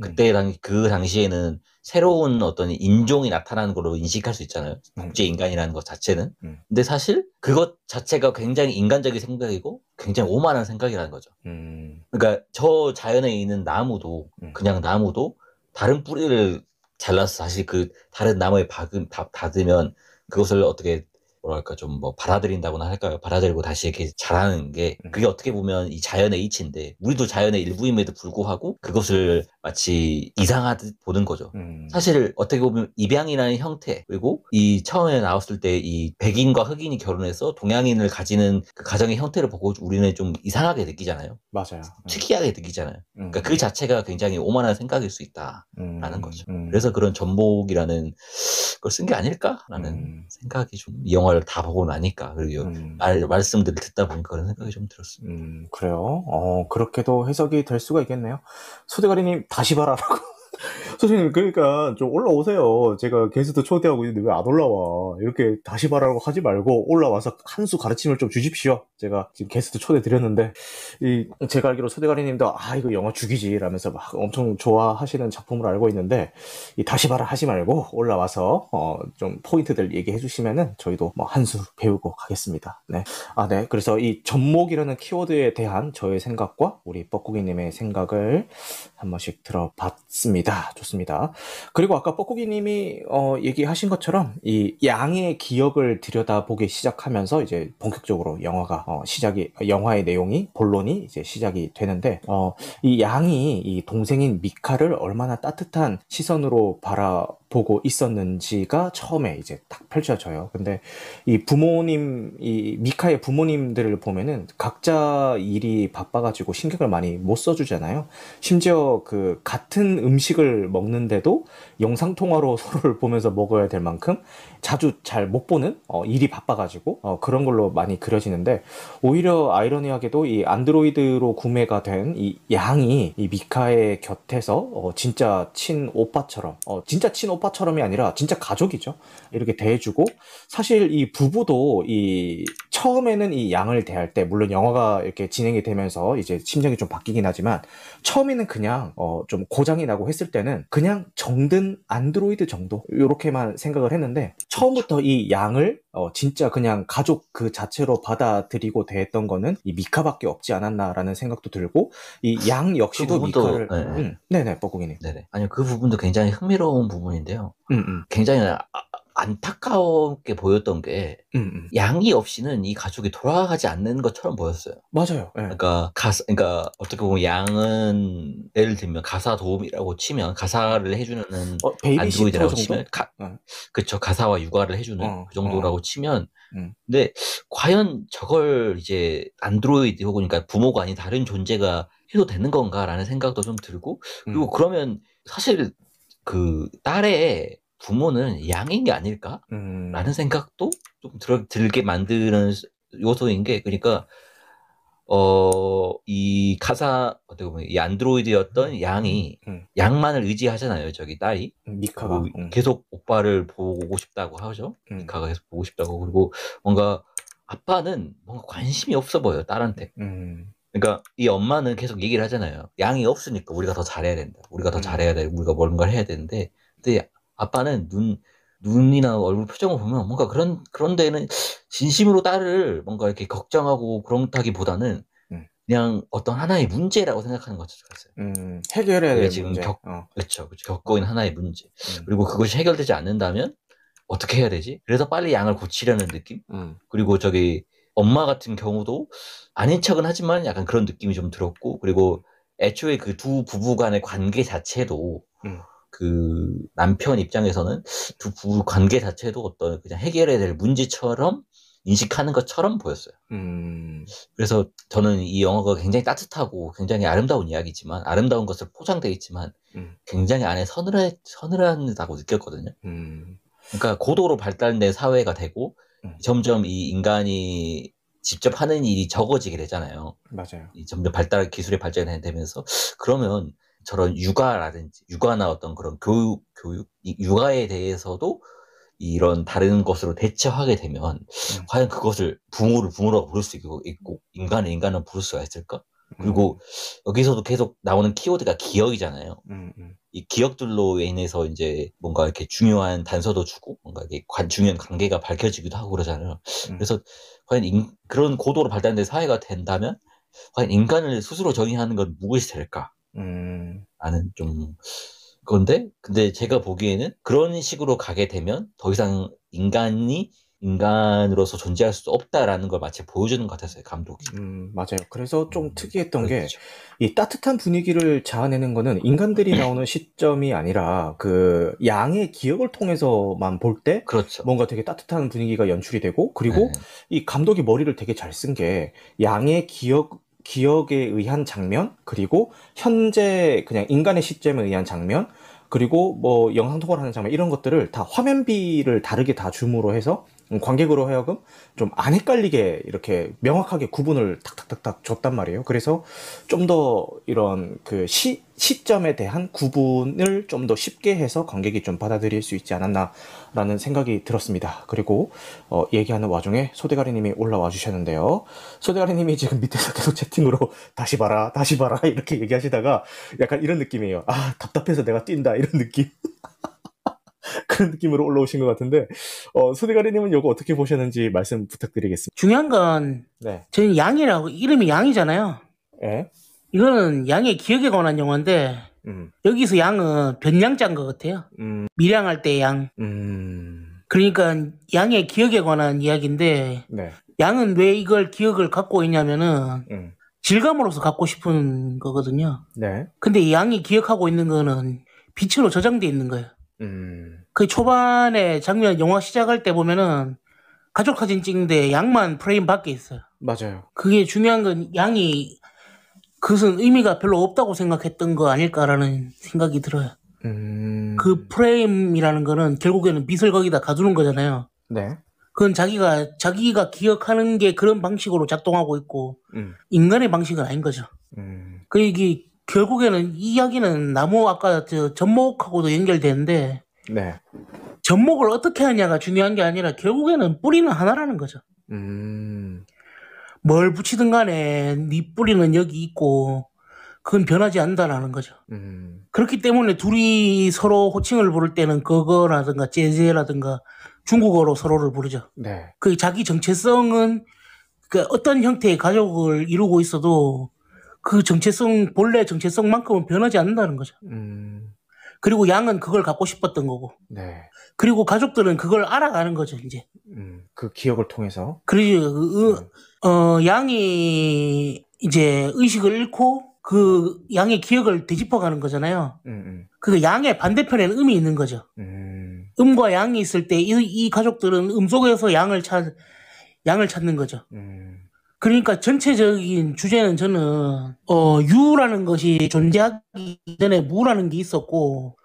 그때 당, 그 당시에는 새로운 어떤 인종이 나타나는 걸로 인식할 수 있잖아요. 음. 복제 인간이라는 것 자체는. 음. 근데 사실 그것 자체가 굉장히 인간적인 생각이고 굉장히 오만한 생각이라는 거죠. 음. 그러니까 저 자연에 있는 나무도 음. 그냥 나무도 다른 뿌리를 잘라서 다시 그 다른 나무에 박음, 다, 닫으면 그것을 어떻게 뭐랄까 좀 뭐 받아들인다고나 할까요? 받아들이고 다시 이렇게 자라는 게 음. 그게 어떻게 보면 이 자연의 이치인데 우리도 자연의 일부임에도 불구하고 그것을 마치 이상하듯 보는 거죠. 음. 사실 어떻게 보면 입양이라는 형태 그리고 이 처음에 나왔을 때 이 백인과 흑인이 결혼해서 동양인을 가지는 그 가정의 형태를 보고 우리는 좀 이상하게 느끼잖아요. 맞아요. 음. 특이하게 느끼잖아요. 음. 그러니까 그 자체가 굉장히 오만한 생각일 수 있다라는 음. 거죠. 음. 그래서 그런 전복이라는 걸 쓴 게 아닐까라는 음. 생각이 좀 이 영화를 다 보고 나니까 그리고 음. 말, 말씀들을 듣다 보니까 그런 생각이 좀 들었습니다. 음, 그래요. 어, 그렇게도 해석이 될 수가 있겠네요. 소대가리님, 다시 봐라라고. 선생님, 그러니까 좀 올라오세요. 제가 게스트 초대하고 있는데 왜 안 올라와? 이렇게 다시 봐라라고 하지 말고 올라와서 한 수 가르침을 좀 주십시오. 제가 지금 게스트 초대 드렸는데, 이, 제가 알기로 소대가리님도 아, 이거 영화 죽이지. 라면서 막 엄청 좋아하시는 작품을 알고 있는데, 이 다시 봐라 하지 말고 올라와서, 어, 좀 포인트들 얘기해 주시면은 저희도 뭐 한 수 배우고 가겠습니다. 네. 아, 네. 그래서 이 접목이라는 키워드에 대한 저의 생각과 우리 뻐꾸기님의 생각을 한 번씩 들어봤습니다. 좋습니다. 그리고 아까 뻐꾸기님이 어, 얘기하신 것처럼 이 양의 기억을 들여다보기 시작하면서 이제 본격적으로 영화가 어, 시작이 영화의 내용이 본론이 이제 시작이 되는데 어, 이 양이 이 동생인 미카를 얼마나 따뜻한 시선으로 바라 보고 있었는지가 처음에 이제 딱 펼쳐져요. 근데 이 부모님, 이 미카의 부모님들을 보면은 각자 일이 바빠가지고 신경을 많이 못 써주잖아요. 심지어 그 같은 음식을 먹는데도 영상통화로 서로를 보면서 먹어야 될 만큼 자주 잘 못 보는 어, 일이 바빠가지고 어, 그런 걸로 많이 그려지는데 오히려 아이러니하게도 이 안드로이드로 구매가 된 이 양이 이 미카의 곁에서 어, 진짜 친 오빠처럼 어, 진짜 친 오빠처럼이 아니라 진짜 가족이죠. 이렇게 대해주고 사실 이 부부도 이 처음에는 이 양을 대할 때 물론 영화가 이렇게 진행이 되면서 이제 심정이 좀 바뀌긴 하지만 처음에는 그냥 어 좀 고장이 나고 했을 때는 그냥 정든 안드로이드 정도 이렇게만 생각을 했는데 처음부터 이 양을 어 진짜 그냥 가족 그 자체로 받아들이고 대했던 거는 이 미카밖에 없지 않았나라는 생각도 들고 이 양 역시도 그 미카를 네. 음, 네네 뻐꾸기님 네네. 아니요, 그 부분도 굉장히 흥미로운 부분인데요. 음, 음, 굉장히 아- 안타깝게 보였던 게 음, 음. 양이 없이는 이 가족이 돌아가지 않는 것처럼 보였어요. 맞아요 예. 그러니까 가사, 그러니까 어떻게 보면 양은 예를 들면 가사 도우미라고 치면 가사를 해주는 어, 안드로이드라고 치면 가, 어. 그쵸 가사와 육아를 해주는 어, 그 정도라고 치면 음. 근데 과연 저걸 이제 안드로이드 혹은 그러니까 부모가 아닌 다른 존재가 해도 되는 건가라는 생각도 좀 들고 그리고 음. 그러면 사실 그 딸의 부모는 양인 게 아닐까? 음. 라는 생각도 좀 들, 들게 만드는 요소인 게, 그러니까, 어, 이 가사, 어떻게 보면, 이 안드로이드였던 양이, 음. 양만을 의지하잖아요, 저기 딸이. 미카가 그리고 음. 계속 오빠를 보고 싶다고 하죠. 음. 미카가 계속 보고 싶다고. 그리고 뭔가, 아빠는 뭔가 관심이 없어 보여요, 딸한테. 음. 그러니까 이 엄마는 계속 얘기를 하잖아요. 양이 없으니까 우리가 더 잘해야 된다. 우리가 더 음. 잘해야 돼. 우리가 뭔가를 해야 되는데, 근데 아빠는 눈 눈이나 얼굴 표정을 보면 뭔가 그런 그런 데는 진심으로 딸을 뭔가 이렇게 걱정하고 그런다기보다는 음. 그냥 어떤 하나의 문제라고 생각하는 것 같았어요. 음, 해결해야 될 지금 문제. 겪, 어. 그렇죠, 그렇죠. 겪고 있는 하나의 문제. 음. 그리고 그것이 해결되지 않는다면 어떻게 해야 되지? 그래서 빨리 양을 고치려는 느낌. 음. 그리고 저기 엄마 같은 경우도 아닌 척은 하지만 약간 그런 느낌이 좀 들었고 그리고 애초에 그 두 부부 간의 관계 자체도 음. 그 남편 입장에서는 두 부부 관계 자체도 어떤 그냥 해결해야 될 문제처럼 인식하는 것처럼 보였어요. 음. 그래서 저는 이 영화가 굉장히 따뜻하고 굉장히 아름다운 이야기지만 아름다운 것을 포장되어 있지만 음. 굉장히 안에 서늘해 서늘하다고 느꼈거든요. 음. 그러니까 고도로 발달된 사회가 되고 음. 점점 이 인간이 직접 하는 일이 적어지게 되잖아요. 맞아요. 점점 발달 기술의 발전이 되면서 그러면 저런 육아라든지 육아나 어떤 그런 교육 교육 육아에 대해서도 이런 다른 것으로 대처하게 되면 음. 과연 그것을 부모를 부모라고 부를 수 있고, 있고 인간을 인간을 부를 수가 있을까? 그리고 음. 여기서도 계속 나오는 키워드가 기억이잖아요. 음, 음. 이 기억들로 인해서 이제 뭔가 이렇게 중요한 단서도 주고 뭔가 이게 관, 중요한 관계가 밝혀지기도 하고 그러잖아요. 음. 그래서 과연 인, 그런 고도로 발달된 사회가 된다면 과연 인간을 스스로 정의하는 건 무엇이 될까? 음. 나는 좀 그런데 근데 제가 보기에는 그런 식으로 가게 되면 더 이상 인간이 인간으로서 존재할 수 없다라는 걸 마치 보여주는 것 같았어요 감독이. 음 맞아요. 그래서 좀 음, 특이했던 그렇죠. 게이 따뜻한 분위기를 자아내는 거는 인간들이 나오는 시점이 아니라 그 양의 기억을 통해서만 볼 때 그렇죠. 뭔가 되게 따뜻한 분위기가 연출이 되고 그리고 네. 이 감독이 머리를 되게 잘 쓴 게 양의 기억 기억에 의한 장면 그리고 현재 그냥 인간의 시점에 의한 장면 그리고 뭐 영상 통화를 하는 장면 이런 것들을 다 화면비를 다르게 다 줌으로 해서 음, 관객으로 하여금 좀 안 헷갈리게 이렇게 명확하게 구분을 탁탁탁탁 줬단 말이에요. 그래서 좀 더 이런 그 시, 시점에 대한 구분을 좀 더 쉽게 해서 관객이 좀 받아들일 수 있지 않았나라는 생각이 들었습니다. 그리고 어, 얘기하는 와중에 소대가리님이 올라와 주셨는데요. 소대가리님이 지금 밑에서 계속 채팅으로 다시 봐라, 다시 봐라 이렇게 얘기하시다가 약간 이런 느낌이에요. 아 답답해서 내가 뛴다 이런 느낌. 그런 느낌으로 올라오신 것 같은데 어, 소대가리님은 이거 어떻게 보셨는지 말씀 부탁드리겠습니다. 중요한 건 네. 저는 양이라고 이름이 양이잖아요. 예? 이거는 양의 기억에 관한 영화인데 음. 여기서 양은 변양자인 것 같아요. 음. 밀양할 때 양. 음. 그러니까 양의 기억에 관한 이야기인데 네. 양은 왜 이걸 기억을 갖고 있냐면은 음. 질감으로서 갖고 싶은 거거든요. 네. 근데 이 양이 기억하고 있는 거는 빛으로 저장돼 있는 거예요. 음. 그 초반에 장면 영화 시작할 때 보면은 가족 사진 찍는데 양만 프레임 밖에 있어요. 맞아요. 그게 중요한 건 양이 그것은 의미가 별로 없다고 생각했던 거 아닐까라는 생각이 들어요. 음... 그 프레임이라는 거는 결국에는 빛을 거기다 가두는 거잖아요. 네. 그건 자기가 자기가 기억하는 게 그런 방식으로 작동하고 있고 음. 인간의 방식은 아닌 거죠. 음. 그 이게 결국에는 이 이야기는 나무 아까 저 접목하고도 연결되는데 네. 접목을 어떻게 하냐가 중요한 게 아니라 결국에는 뿌리는 하나라는 거죠. 음. 뭘 붙이든 간에 네 뿌리는 여기 있고 그건 변하지 않는다라는 거죠. 음. 그렇기 때문에 둘이 서로 호칭을 부를 때는 그거라든가 제제라든가 중국어로 서로를 부르죠. 네. 그 자기 정체성은 그 어떤 형태의 가족을 이루고 있어도 그 정체성 본래 정체성만큼은 변하지 않는다는 거죠. 음. 그리고 양은 그걸 갖고 싶었던 거고. 네. 그리고 가족들은 그걸 알아가는 거죠, 이제. 음, 그 기억을 통해서. 그리고 그, 음. 어, 양이 이제 의식을 잃고 그 양의 기억을 되짚어가는 거잖아요. 음, 음. 그 양의 반대편에는 음이 있는 거죠. 음. 음과 양이 있을 때 이, 이 가족들은 음 속에서 양을 찾 양을 찾는 거죠. 음. 그러니까 전체적인 주제는 저는 어 유라는 것이 존재하기 전에 무라는 게 있었고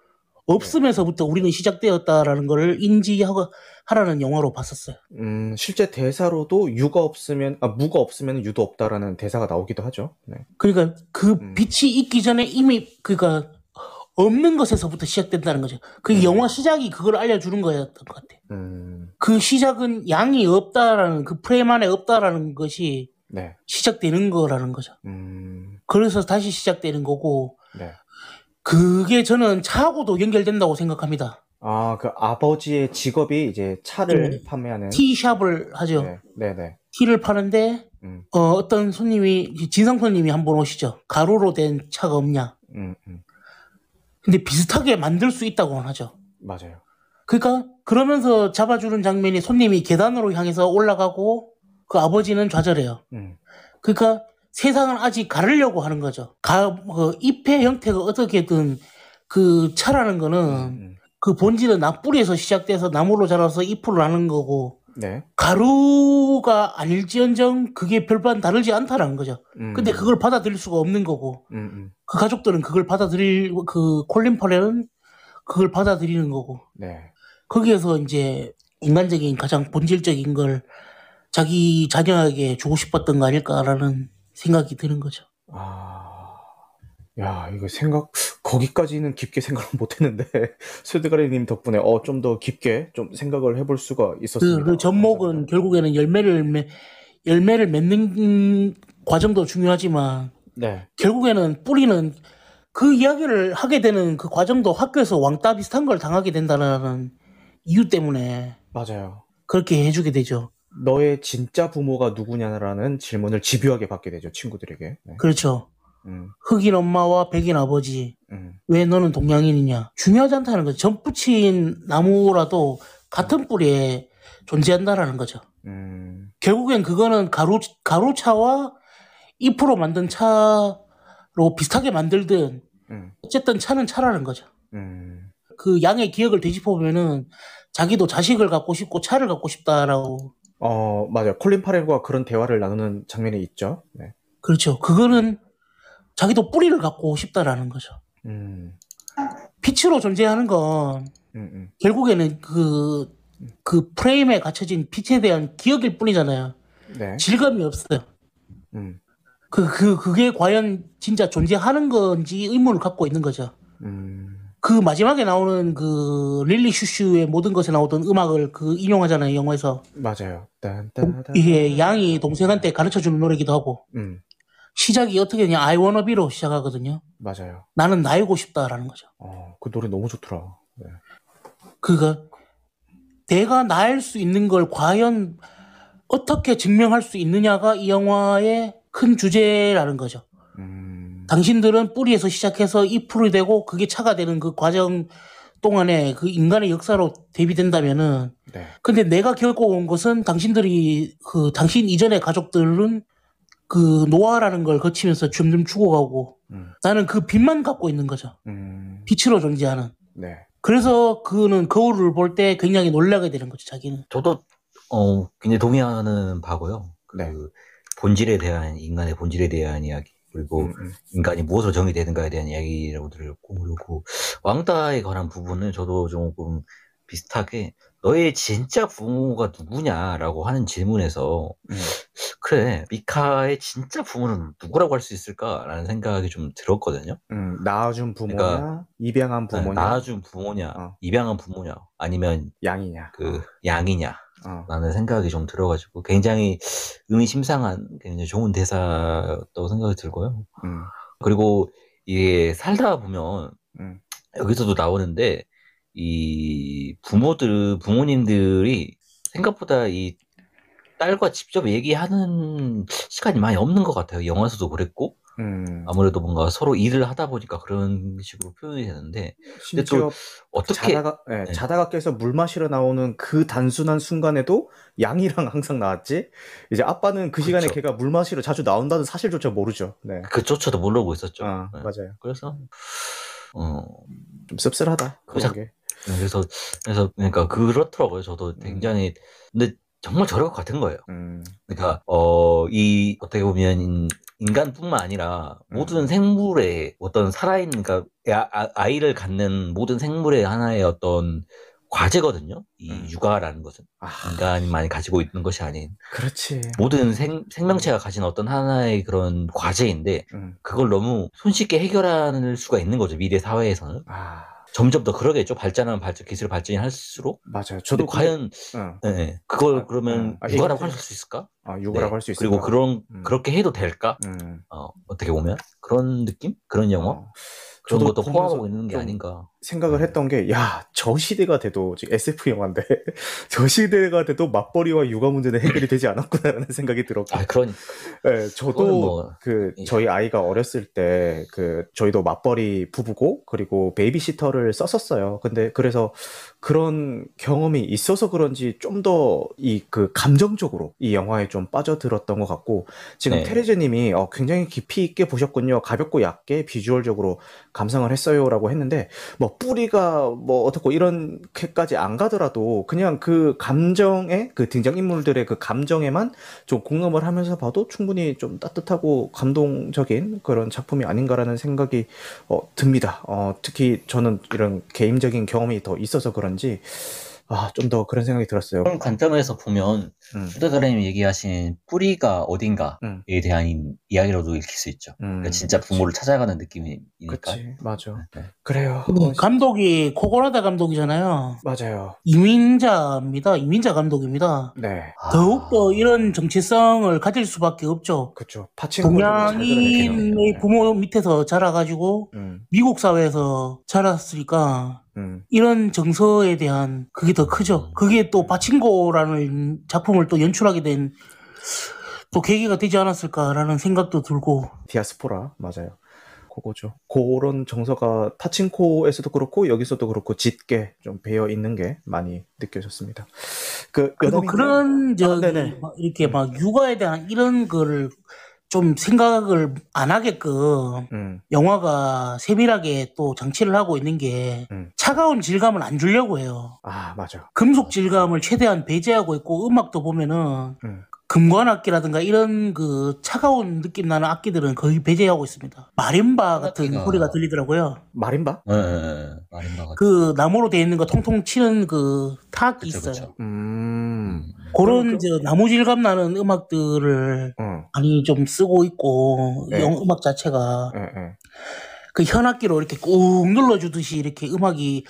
없으면서부터 우리는 시작되었다라는 것을 인지하고 하라는 영화로 봤었어요. 음, 실제 대사로도 유가 없으면 아 무가 없으면 유도 없다라는 대사가 나오기도 하죠. 네. 그러니까 그 음. 빛이 있기 전에 이미 그니까 없는 것에서부터 시작된다는 거죠. 그 음. 영화 시작이 그걸 알려주는 거였던 것 같아. 음. 그 시작은 양이 없다라는 그 프레임 안에 없다라는 것이 네. 시작되는 거라는 거죠. 음. 그래서 다시 시작되는 거고 네. 그게 저는 차하고도 연결된다고 생각합니다. 아, 그 아버지의 직업이 이제 차를 네. 판매하는 티샵을 하죠. 네, 네, 네. 티를 파는데 음. 어, 어떤 손님이 진상 손님이 한 번 오시죠. 가로로 된 차가 없냐. 음, 음. 근데 비슷하게 만들 수 있다고는 하죠. 맞아요. 그러니까 그러면서 잡아주는 장면이 손님이 계단으로 향해서 올라가고 그 아버지는 좌절해요. 음. 그러니까 세상을 아직 가르려고 하는 거죠. 가, 그 잎의 형태가 어떻게든 그 차라는 거는 음, 음. 그 본질은 나뿌리에서 시작돼서 나무로 자라서 잎으로 나는 거고 네. 가루가 아닐지언정 그게 별반 다르지 않다라는 거죠. 음. 근데 그걸 받아들일 수가 없는 거고 음, 음. 그 가족들은 그걸 받아들일 그 콜린 퍼렐은 그걸 받아들이는 거고 네. 거기에서 이제 인간적인 가장 본질적인 걸 자기 자녀에게 주고 싶었던 거 아닐까라는 생각이 드는 거죠. 아. 야, 이거 생각, 거기까지는 깊게 생각을 못 했는데, 스드가리님 덕분에, 어, 좀 더 깊게 좀 생각을 해볼 수가 있었습니다. 그, 그 접목은 결국에는 열매를, 맺, 열매를 맺는 과정도 중요하지만, 네. 결국에는 뿌리는 그 이야기를 하게 되는 그 과정도 학교에서 왕따 비슷한 걸 당하게 된다는 이유 때문에. 맞아요. 그렇게 해주게 되죠. 너의 진짜 부모가 누구냐라는 질문을 집요하게 받게 되죠, 친구들에게. 네. 그렇죠. 음. 흑인 엄마와 백인 아버지. 음. 왜 너는 동양인이냐? 중요하지 않다는 거죠. 전부친 나무라도 같은 뿌리에 존재한다라는 거죠. 음. 결국엔 그거는 가루, 가루차와 잎으로 만든 차로 비슷하게 만들든, 음. 어쨌든 차는 차라는 거죠. 음. 그 양의 기억을 되짚어 보면은 자기도 자식을 갖고 싶고 차를 갖고 싶다라고. 어, 맞아요. 콜린 파렐과 그런 대화를 나누는 장면이 있죠. 네. 그렇죠. 그거는 자기도 뿌리를 갖고 싶다라는 거죠. 음. 빛으로 존재하는 건 음, 음. 결국에는 그, 그 프레임에 갖춰진 빛에 대한 기억일 뿐이잖아요. 네. 질감이 없어요. 음. 그, 그, 그게 과연 진짜 존재하는 건지 의문을 갖고 있는 거죠. 음. 그 마지막에 나오는 그 릴리 슈슈의 모든 것에 나오던 음악을 그 인용하잖아요, 영화에서. 맞아요. 이게 양이 동생한테 가르쳐 주는 노래기도 하고. 음. 시작이 어떻게 되냐 I wanna be로 시작하거든요. 맞아요. 나는 나이고 싶다라는 거죠. 어, 그 노래 너무 좋더라. 네. 그가 내가 나일 수 있는 걸 과연 어떻게 증명할 수 있느냐가 이 영화의 큰 주제라는 거죠. 음... 당신들은 뿌리에서 시작해서 잎으로 되고 그게 차가 되는 그 과정 동안에 그 인간의 역사로 대비된다면은 네. 근데 내가 겪어온 것은 당신들이 그 당신 이전의 가족들은 그 노화라는 걸 거치면서 점점 죽어가고 음. 나는 그 빛만 갖고 있는 거죠. 음. 빛으로 존재하는. 네. 그래서 그는 거울을 볼 때 굉장히 놀라게 되는 거죠, 자기는. 저도 어 굉장히 동의하는 바고요. 네. 그 본질에 대한 인간의 본질에 대한 이야기 그리고 음, 음. 인간이 무엇으로 정의되는가에 대한 이야기라고 들었고 그리고 왕따에 관한 부분은 저도 조금 비슷하게 너의 진짜 부모가 누구냐라고 하는 질문에서 음. 그래 미카의 진짜 부모는 누구라고 할 수 있을까라는 생각이 좀 들었거든요. 음, 낳아준 부모냐, 그러니까, 입양한 네, 부모냐, 낳아준 부모냐, 어. 입양한 부모냐, 아니면 양이냐, 그 어. 양이냐. 어. 라는 생각이 좀 들어가지고 굉장히 의미심상한 굉장히 좋은 대사였다고 생각이 들고요. 음. 그리고 이게 살다 보면 음. 여기서도 나오는데 이 부모들, 부모님들이 생각보다 이 딸과 직접 얘기하는 시간이 많이 없는 것 같아요. 영화에서도 그랬고, 음. 아무래도 뭔가 서로 일을 하다 보니까 그런 식으로 표현이 되는데, 근데 또 어떻게 자다가, 네, 네. 자다가 깨서 물 마시러 나오는 그 단순한 순간에도 양이랑 항상 나왔지. 이제 아빠는 그 시간에 그쵸. 걔가 물 마시러 자주 나온다는 사실조차 모르죠. 네. 그조차도 모르고 있었죠. 아, 네. 맞아요. 그래서 어, 좀 씁쓸하다. 그런 게. 네, 그래서 그래서 그러니까 그렇더라고요. 저도 음. 굉장히 근데 정말 저럴 것 같은 거예요. 음. 그러니까 어 이 어떻게 보면 인간뿐만 아니라 모든 음. 생물의 어떤 살아있는 그러니까 아, 아이를 갖는 모든 생물의 하나의 어떤 과제거든요. 이 음. 육아라는 것은 아. 인간만이 가지고 있는 것이 아닌 그렇지. 모든 생, 생명체가 가진 어떤 하나의 그런 과제인데 음. 그걸 너무 손쉽게 해결할 수가 있는 거죠 미래 사회에서는. 아. 점점 더 그러겠죠. 발전하는 발전 기술 발전이 할수록. 맞아요. 저도 과연 응. 네, 그걸 아, 그러면 아, 육아라고 할 수 있을까? 아, 육아라고 네. 할수 있을까? 그리고 그런 음. 그렇게 해도 될까? 음. 어, 어떻게 보면 그런 느낌? 그런 영화? 어. 그런 것도 포함하고 있는 게 아닌가. 생각을 했던 게, 야, 저 시대가 돼도, 지금 SF 영화인데, 저 시대가 돼도 맞벌이와 육아 문제는 해결이 되지 않았구나라는 생각이 들었고. 아, 그러니. 네, 저도 뭐, 그, 예. 저희 아이가 어렸을 때, 그, 저희도 맞벌이 부부고, 그리고 베이비시터를 썼었어요. 근데 그래서 그런 경험이 있어서 그런지 좀 더 이 그 감정적으로 이 영화에 좀 빠져들었던 것 같고, 지금 네. 테레즈 님이 어, 굉장히 깊이 있게 보셨군요. 가볍고 얕게 비주얼적으로 감상을 했어요라고 했는데, 뭐, 뿌리가 뭐 어떻고 이런게까지 안 가더라도 그냥 그 감정에 그 등장 인물들의 그 감정에만 좀 공감을 하면서 봐도 충분히 좀 따뜻하고 감동적인 그런 작품이 아닌가라는 생각이 어, 듭니다. 어, 특히 저는 이런 개인적인 경험이 더 있어서 그런지 아, 좀 더 그런 생각이 들었어요. 그런 관점에서 보면 음. 후대가님이 얘기하신 뿌리가 어딘가에 음. 대한 이야기로도 읽힐 수 있죠. 음, 그러니까 진짜 부모를 찾아가는 느낌이니까. 그치, 맞아. 네. 그래요. 어, 감독이 코고라다 감독이잖아요. 맞아요. 이민자입니다. 이민자 감독입니다. 네. 더욱더 이런 정체성을 가질 수밖에 없죠. 그렇죠. 동양인의 부모 밑에서 자라가지고 음. 미국 사회에서 자랐으니까 음. 이런 정서에 대한 그게 더 크죠. 음. 그게 또 파친코라는 작품을 또 연출하게 된 또 계기가 되지 않았을까라는 생각도 들고. 디아스포라 맞아요. 그거죠. 그런 정서가 파친코에서도 그렇고 여기서도 그렇고 짙게 좀 배어 있는 게 많이 느껴졌습니다. 그 그리고 그런 저 아, 이렇게 막 육아에 대한 이런 거를 좀 생각을 안 하게끔 음. 영화가 세밀하게 또 장치를 하고 있는 게 음. 차가운 질감을 안 주려고 해요. 아, 맞아. 금속 질감을 최대한 배제하고 있고 음악도 보면은 음. 금관악기라든가 이런 그 차가운 느낌 나는 악기들은 거의 배제하고 있습니다. 마림바 같은 악기가... 소리가 들리더라고요. 마림바? 네, 네, 마림바 같은. 그 나무로 되어 있는 거 통통 치는 그 타악기 있어요. 그쵸. 음. 그런 저 나무 질감 나는 음악들을 음. 많이 좀 쓰고 있고 네. 영 음악 자체가 네, 네. 그 현악기로 이렇게 꾹 눌러주듯이 이렇게 음악이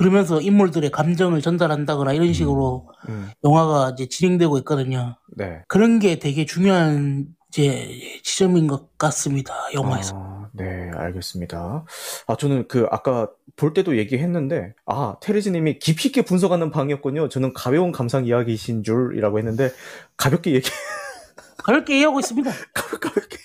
그러면서 인물들의 감정을 전달한다거나 이런 식으로 음, 음. 영화가 이제 진행되고 있거든요. 네. 그런 게 되게 중요한 이제 지점인 것 같습니다. 영화에서. 아, 네, 알겠습니다. 아, 저는 그 아까 볼 때도 얘기했는데, 아, 테레즈님이 깊이 있게 분석하는 방이었군요. 저는 가벼운 감상 이야기이신 줄이라고 했는데, 가볍게 얘기. 가볍게 얘기하고 있습니다. 가볍게.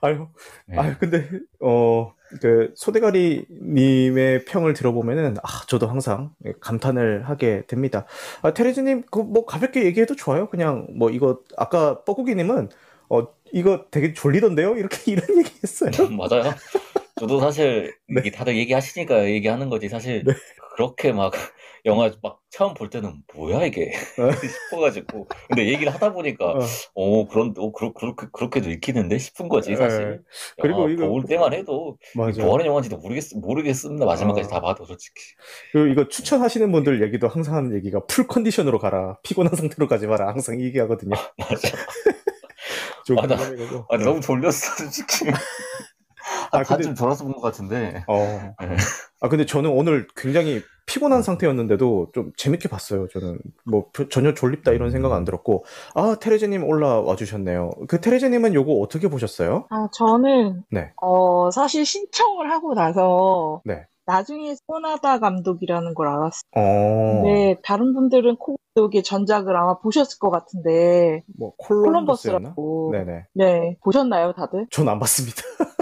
아유, 네. 아유, 근데, 어, 그 소대가리님의 평을 들어보면은 아 저도 항상 감탄을 하게 됩니다. 아, 테레즈님 그 뭐 가볍게 얘기해도 좋아요. 그냥 뭐 이거 아까 뻐꾸기님은 어 이거 되게 졸리던데요? 이렇게 이런 얘기 했어요. 맞아요. 저도 사실 네. 다들 얘기하시니까 얘기하는 거지 사실 네. 그렇게 막 영화 막 처음 볼 때는 뭐야 이게 어. 싶어가지고 근데 얘기를 하다 보니까 어, 어 그런 어 그렇 그렇게 그렇게도 읽히는데 싶은 거지 네. 사실. 그리고 이거 볼 때만 해도 맞아. 뭐 하는 영화인지도 모르겠 모르겠습니다 마지막까지 어. 다 봐도 솔직히. 그리고 이거 추천하시는 분들 얘기도 항상 하는 얘기가 풀 컨디션으로 가라 피곤한 상태로 가지 마라 항상 얘기하거든요. 아, 맞아. 좀 아, 나, 아, 너무 졸렸어 솔직히. 아, 근데 좀 졸아서 본 것 같은데. 어. 네. 아 근데 저는 오늘 굉장히 피곤한 상태였는데도 좀 재밌게 봤어요. 저는 뭐 전혀 졸립다 이런 생각 안 들었고 아 테레제님 올라와 주셨네요. 그 테레제님은 요거 어떻게 보셨어요? 아 저는 네. 어 사실 신청을 하고 나서 네. 나중에 소나다 감독이라는 걸 알았어요. 어... 근데 다른 분들은 코독의 전작을 아마 보셨을 것 같은데 뭐 콜럼버스라고 네네. 네 보셨나요 다들? 전 안 봤습니다.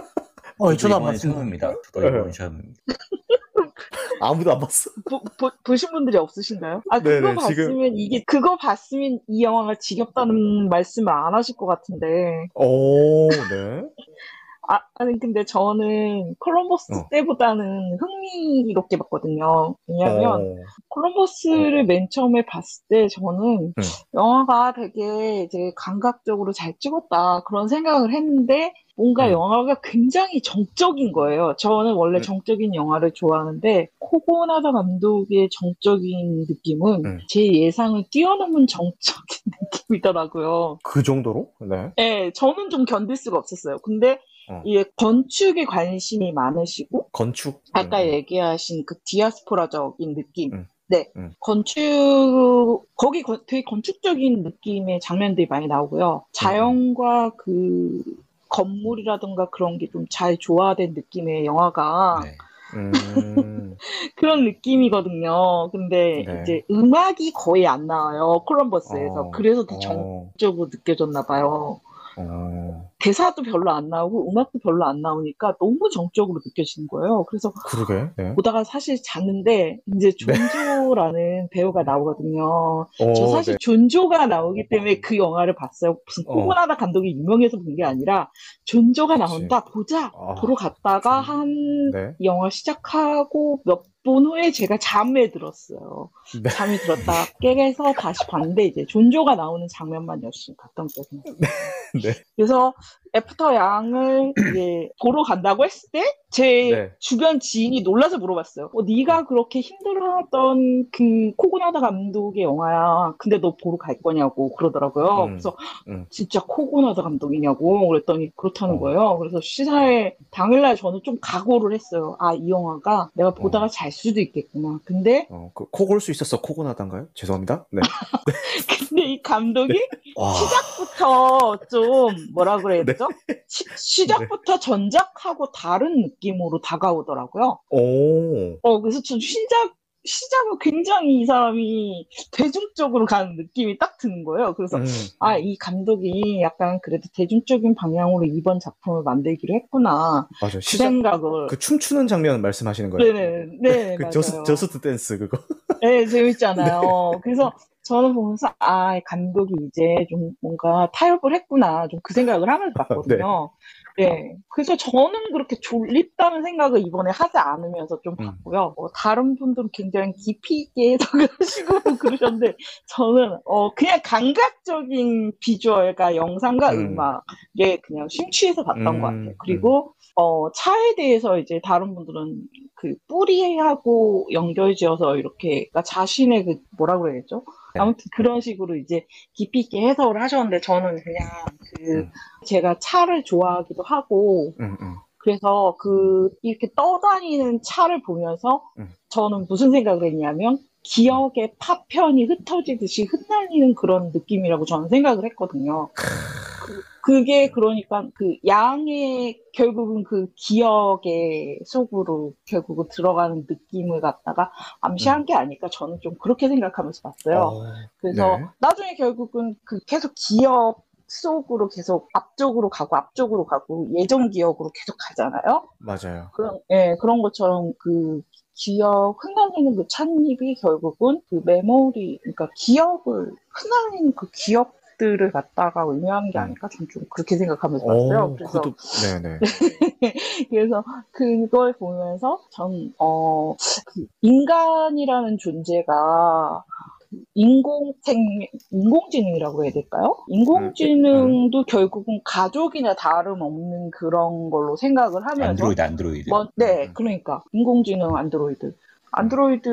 어, 저도 안 봤습니다. 처음입니다. 저도 이번 처음입니다. 아무도 안 봤어. 보, 보, 보신 분들이 없으신가요? 아 그거 네네, 봤으면 지금... 이게 그거 봤으면 이 영화가 지겹다는 말씀을 안 하실 것 같은데. 오, 네. 아, 아니 근데 저는 콜럼버스 어. 때보다는 흥미롭게 봤거든요. 왜냐하면 어. 콜럼버스를 어. 맨 처음에 봤을 때 저는 음. 영화가 되게 이제 감각적으로 잘 찍었다 그런 생각을 했는데 뭔가 음. 영화가 굉장히 정적인 거예요. 저는 원래 음. 정적인 영화를 좋아하는데 코고나다 감독의 정적인 느낌은 음. 제 예상을 뛰어넘은 정적인 느낌이더라고요. 그 정도로? 네. 네, 저는 좀 견딜 수가 없었어요. 근데 어. 예, 건축에 관심이 많으시고 건축 아까 음. 얘기하신 그 디아스포라적인 느낌. 음. 네, 음. 건축 거기 거, 되게 건축적인 느낌의 장면들이 많이 나오고요. 자연과 그 건물이라든가 그런 게 좀 잘 조화된 느낌의 영화가 네. 음... 그런 느낌이거든요. 근데 네. 이제 음악이 거의 안 나와요. 콜럼버스에서. 어... 그래서 더 어. 정적으로 어... 느껴졌나 봐요. 어... 대사도 별로 안 나오고 음악도 별로 안 나오니까 너무 정적으로 느껴지는 거예요. 그래서 그러게, 네. 보다가 사실 잤는데 이제 네. 존조라는 네. 배우가 나오거든요. 오, 저 사실 네. 존조가 나오기 때문에 그 영화를 봤어요. 무슨 어. 코고나다 감독이 유명해서 본 게 아니라 존조가 나온다 보자 아, 보러 갔다가 한 네. 영화 시작하고 몇 번 후에 제가 잠에 들었어요. 네. 잠이 들었다 깨서 다시 봤는데 이제 존조가 나오는 장면만 열심히 봤던 기억이 나요. 네. 그래서 애프터 양을 이제 보러 간다고 했을 때제 네. 주변 지인이 놀라서 물어봤어요. 어, 네가 그렇게 힘들어하던 그 코고나다 감독의 영화야. 근데 너 보러 갈 거냐고 그러더라고요. 음, 그래서 음. 진짜 코고나다 감독이냐고 그랬더니 그렇다는 어. 거예요. 그래서 시사회 당일날 저는 좀 각오를 했어요. 아 이 영화가 내가 보다가 어. 잘 수도 있겠구나. 근데 어, 그, 코골 수 있었어 코고나다인가요? 죄송합니다. 네. 근데 이 감독이 네. 시작부터 좀 뭐라 그래야 네. 시, 작부터 네. 전작하고 다른 느낌으로 다가오더라고요. 오. 어, 그래서 좀 시작, 시작은 굉장히 이 사람이 대중적으로 가는 느낌이 딱 드는 거예요. 그래서 음. 아, 이 감독이 약간 그래도 대중적인 방향으로 이번 작품을 만들기로 했구나. 맞아요. 그 시작, 생각을. 그 춤추는 장면 말씀하시는 거예요? 네네. 네. 그 저스, just dance 그거. 네, 재밌잖아요. 네. 그래서 저는 보면서 아 감독이 이제 좀 뭔가 타협을 했구나 좀 그 생각을 하면서 봤거든요. 네. 네. 그래서 저는 그렇게 졸립다는 생각을 이번에 하지 않으면서 좀 음. 봤고요. 어, 다른 분들은 굉장히 깊이 있게 해석하시고 그러셨는데 저는 어, 그냥 감각적인 비주얼과 영상과 음. 악에 그냥 심취해서 봤던 음. 것 같아요. 그리고 어, 차에 대해서 이제 다른 분들은 그 뿌리하고 연결지어서 이렇게 그러니까 자신의 그 뭐라 그래야겠죠? 네. 아무튼 그런 식으로 이제 깊이 있게 해석을 하셨는데 저는 그냥 그 음. 제가 차를 좋아하기도 하고 음, 음. 그래서 그 이렇게 떠다니는 차를 보면서 음. 저는 무슨 생각을 했냐면 기억의 파편이 흩어지듯이 흩날리는 그런 느낌이라고 저는 생각을 했거든요. 그 게 그러니까 그 양의 결국은 그 기억의 속으로 결국은 들어가는 느낌을 갖다가 암시한 음. 게 아닐까 저는 좀 그렇게 생각하면서 봤어요. 어, 그래서 네. 나중에 결국은 그 계속 기억 속으로 계속 앞쪽으로 가고 앞쪽으로 가고 예전 기억으로 계속 가잖아요. 맞아요. 그런 예 그런 것처럼 그 기억 흩날리는 그 찻잎이 결국은 그 메모리 그러니까 기억을 흩날리는 그 기억 것들을 갖다가 의미하는 게 음. 아닐까 좀, 좀 그렇게 생각하면서 봤어요. 그래서 그것도, 네네. 그래서 그걸 보면서 전 어, 그 인간이라는 존재가 인공생 인공지능이라고 해야 될까요? 인공지능도 음, 결국은 가족이나 다름없는 그런 걸로 생각을 하면서 안드로이드 안드로이드. 뭐, 네, 음. 그러니까 인공지능 안드로이드. 안드로이드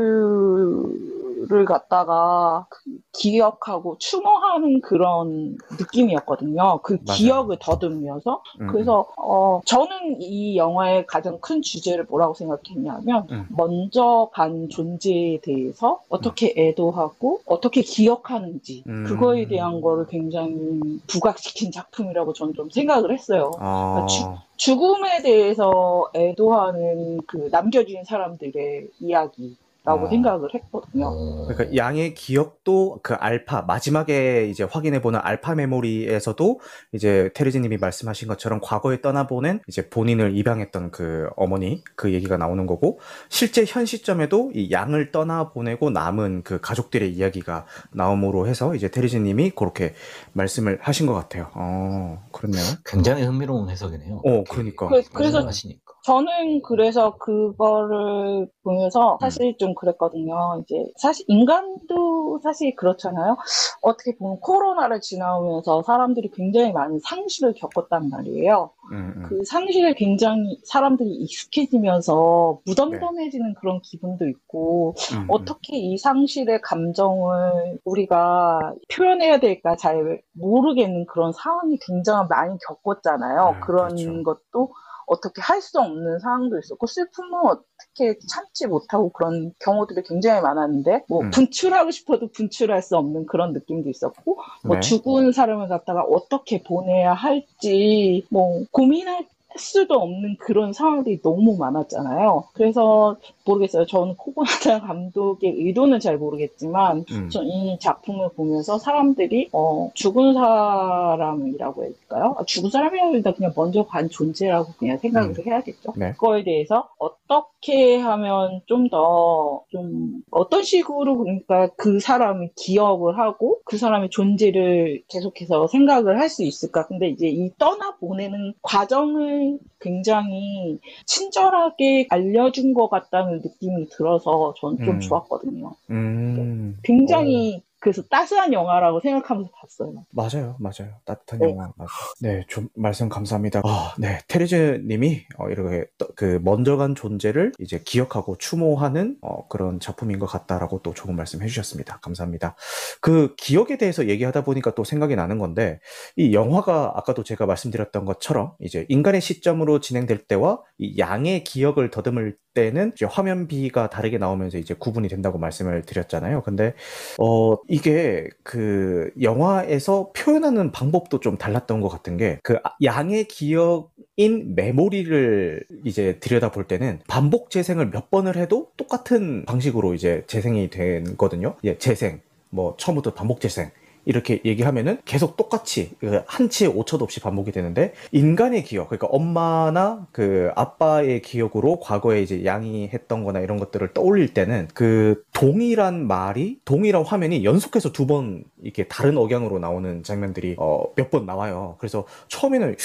를 갖다가 기억하고 추모하는 그런 느낌이었거든요. 그 맞아요. 기억을 더듬으면서. 음. 그래서, 어, 저는 이 영화의 가장 큰 주제를 뭐라고 생각했냐면, 음. 먼저 간 존재에 대해서 어떻게 음. 애도하고, 어떻게 기억하는지, 음. 그거에 대한 거를 굉장히 부각시킨 작품이라고 저는 좀 생각을 했어요. 아. 그러니까 죽음에 대해서 애도하는 그 남겨진 사람들의 이야기. 라고 어. 생각을 했거든요. 어. 그러니까 양의 기억도 그 알파 마지막에 이제 확인해 보는 알파 메모리에서도 이제 테레지님이 말씀하신 것처럼 과거에 떠나보낸 이제 본인을 입양했던 그 어머니 그 얘기가 나오는 거고 실제 현 시점에도 이 양을 떠나 보내고 남은 그 가족들의 이야기가 나옴으로 해서 이제 테레지님이 그렇게 말씀을 하신 것 같아요. 어 그렇네요. 굉장히 흥미로운 해석이네요. 어 그러니까 그, 래서 하시니까. 저는 그래서 그거를 보면서 사실 좀 그랬거든요. 이제 사실 인간도 사실 그렇잖아요. 어떻게 보면 코로나를 지나오면서 사람들이 굉장히 많은 상실을 겪었단 말이에요. 음, 음. 그 상실에 굉장히 사람들이 익숙해지면서 무덤덤해지는 네. 그런 기분도 있고 음, 음. 어떻게 이 상실의 감정을 우리가 표현해야 될까 잘 모르겠는 그런 상황이 굉장히 많이 겪었잖아요. 네, 그런 그렇죠. 것도 어떻게 할 수 없는 상황도 있었고 슬픔은 어떻게 참지 못하고 그런 경우들이 굉장히 많았는데 뭐 음. 분출하고 싶어도 분출할 수 없는 그런 느낌도 있었고 뭐 네. 죽은 사람을 갖다가 어떻게 보내야 할지 뭐 고민할 수도 없는 그런 상황들이 너무 많았잖아요. 그래서 모르겠어요. 저는 코고나다 감독의 의도는 잘 모르겠지만 음. 전이 작품을 보면서 사람들이 어, 죽은 사람이라고 할까요? 아, 죽은 사람이라기보다 그냥 먼저 간 존재라고 그냥 생각을 음. 해야겠죠. 네. 그거에 대해서 어떻게 하면 좀 더좀 좀 어떤 식으로 그러니까 그 사람이 기억을 하고 그 사람의 존재를 계속해서 생각을 할 수 있을까? 근데 이제 이 떠나 보내는 과정을 굉장히 친절하게 알려준 것 같다는 느낌이 들어서 저는 좀 음. 좋았거든요. 음. 굉장히 그래서 따스한 영화라고 생각하면서 봤어요. 맞아요, 맞아요. 따뜻한 네. 영화 맞아요. 네, 좀 말씀 감사합니다. 아, 네, 테리즈님이 어, 이렇게 그 먼저 간 존재를 이제 기억하고 추모하는 어, 그런 작품인 것 같다라고 또 좋은 말씀 해주셨습니다. 감사합니다. 그 기억에 대해서 얘기하다 보니까 또 생각이 나는 건데 이 영화가 아까도 제가 말씀드렸던 것처럼 이제 인간의 시점으로 진행될 때와 이 양의 기억을 더듬을 때는 이제 화면비가 다르게 나오면서 이제 구분이 된다고 말씀을 드렸잖아요. 근데 어 이게 그 영화에서 표현하는 방법도 좀 달랐던 것 같은 게 그 양의 기억인 메모리를 이제 들여다볼 때는 반복 재생을 몇 번을 해도 똑같은 방식으로 이제 재생이 되거든요. 예, 재생. 뭐 처음부터 반복 재생 이렇게 얘기하면은 계속 똑같이 그 한치의 오차도 없이 반복이 되는데 인간의 기억 그러니까 엄마나 그 아빠의 기억으로 과거에 이제 양이 했던 거나 이런 것들을 떠올릴 때는 그 동일한 말이 동일한 화면이 연속해서 두 번 이렇게 다른 억양으로 나오는 장면들이 어, 몇 번 나와요 그래서 처음에는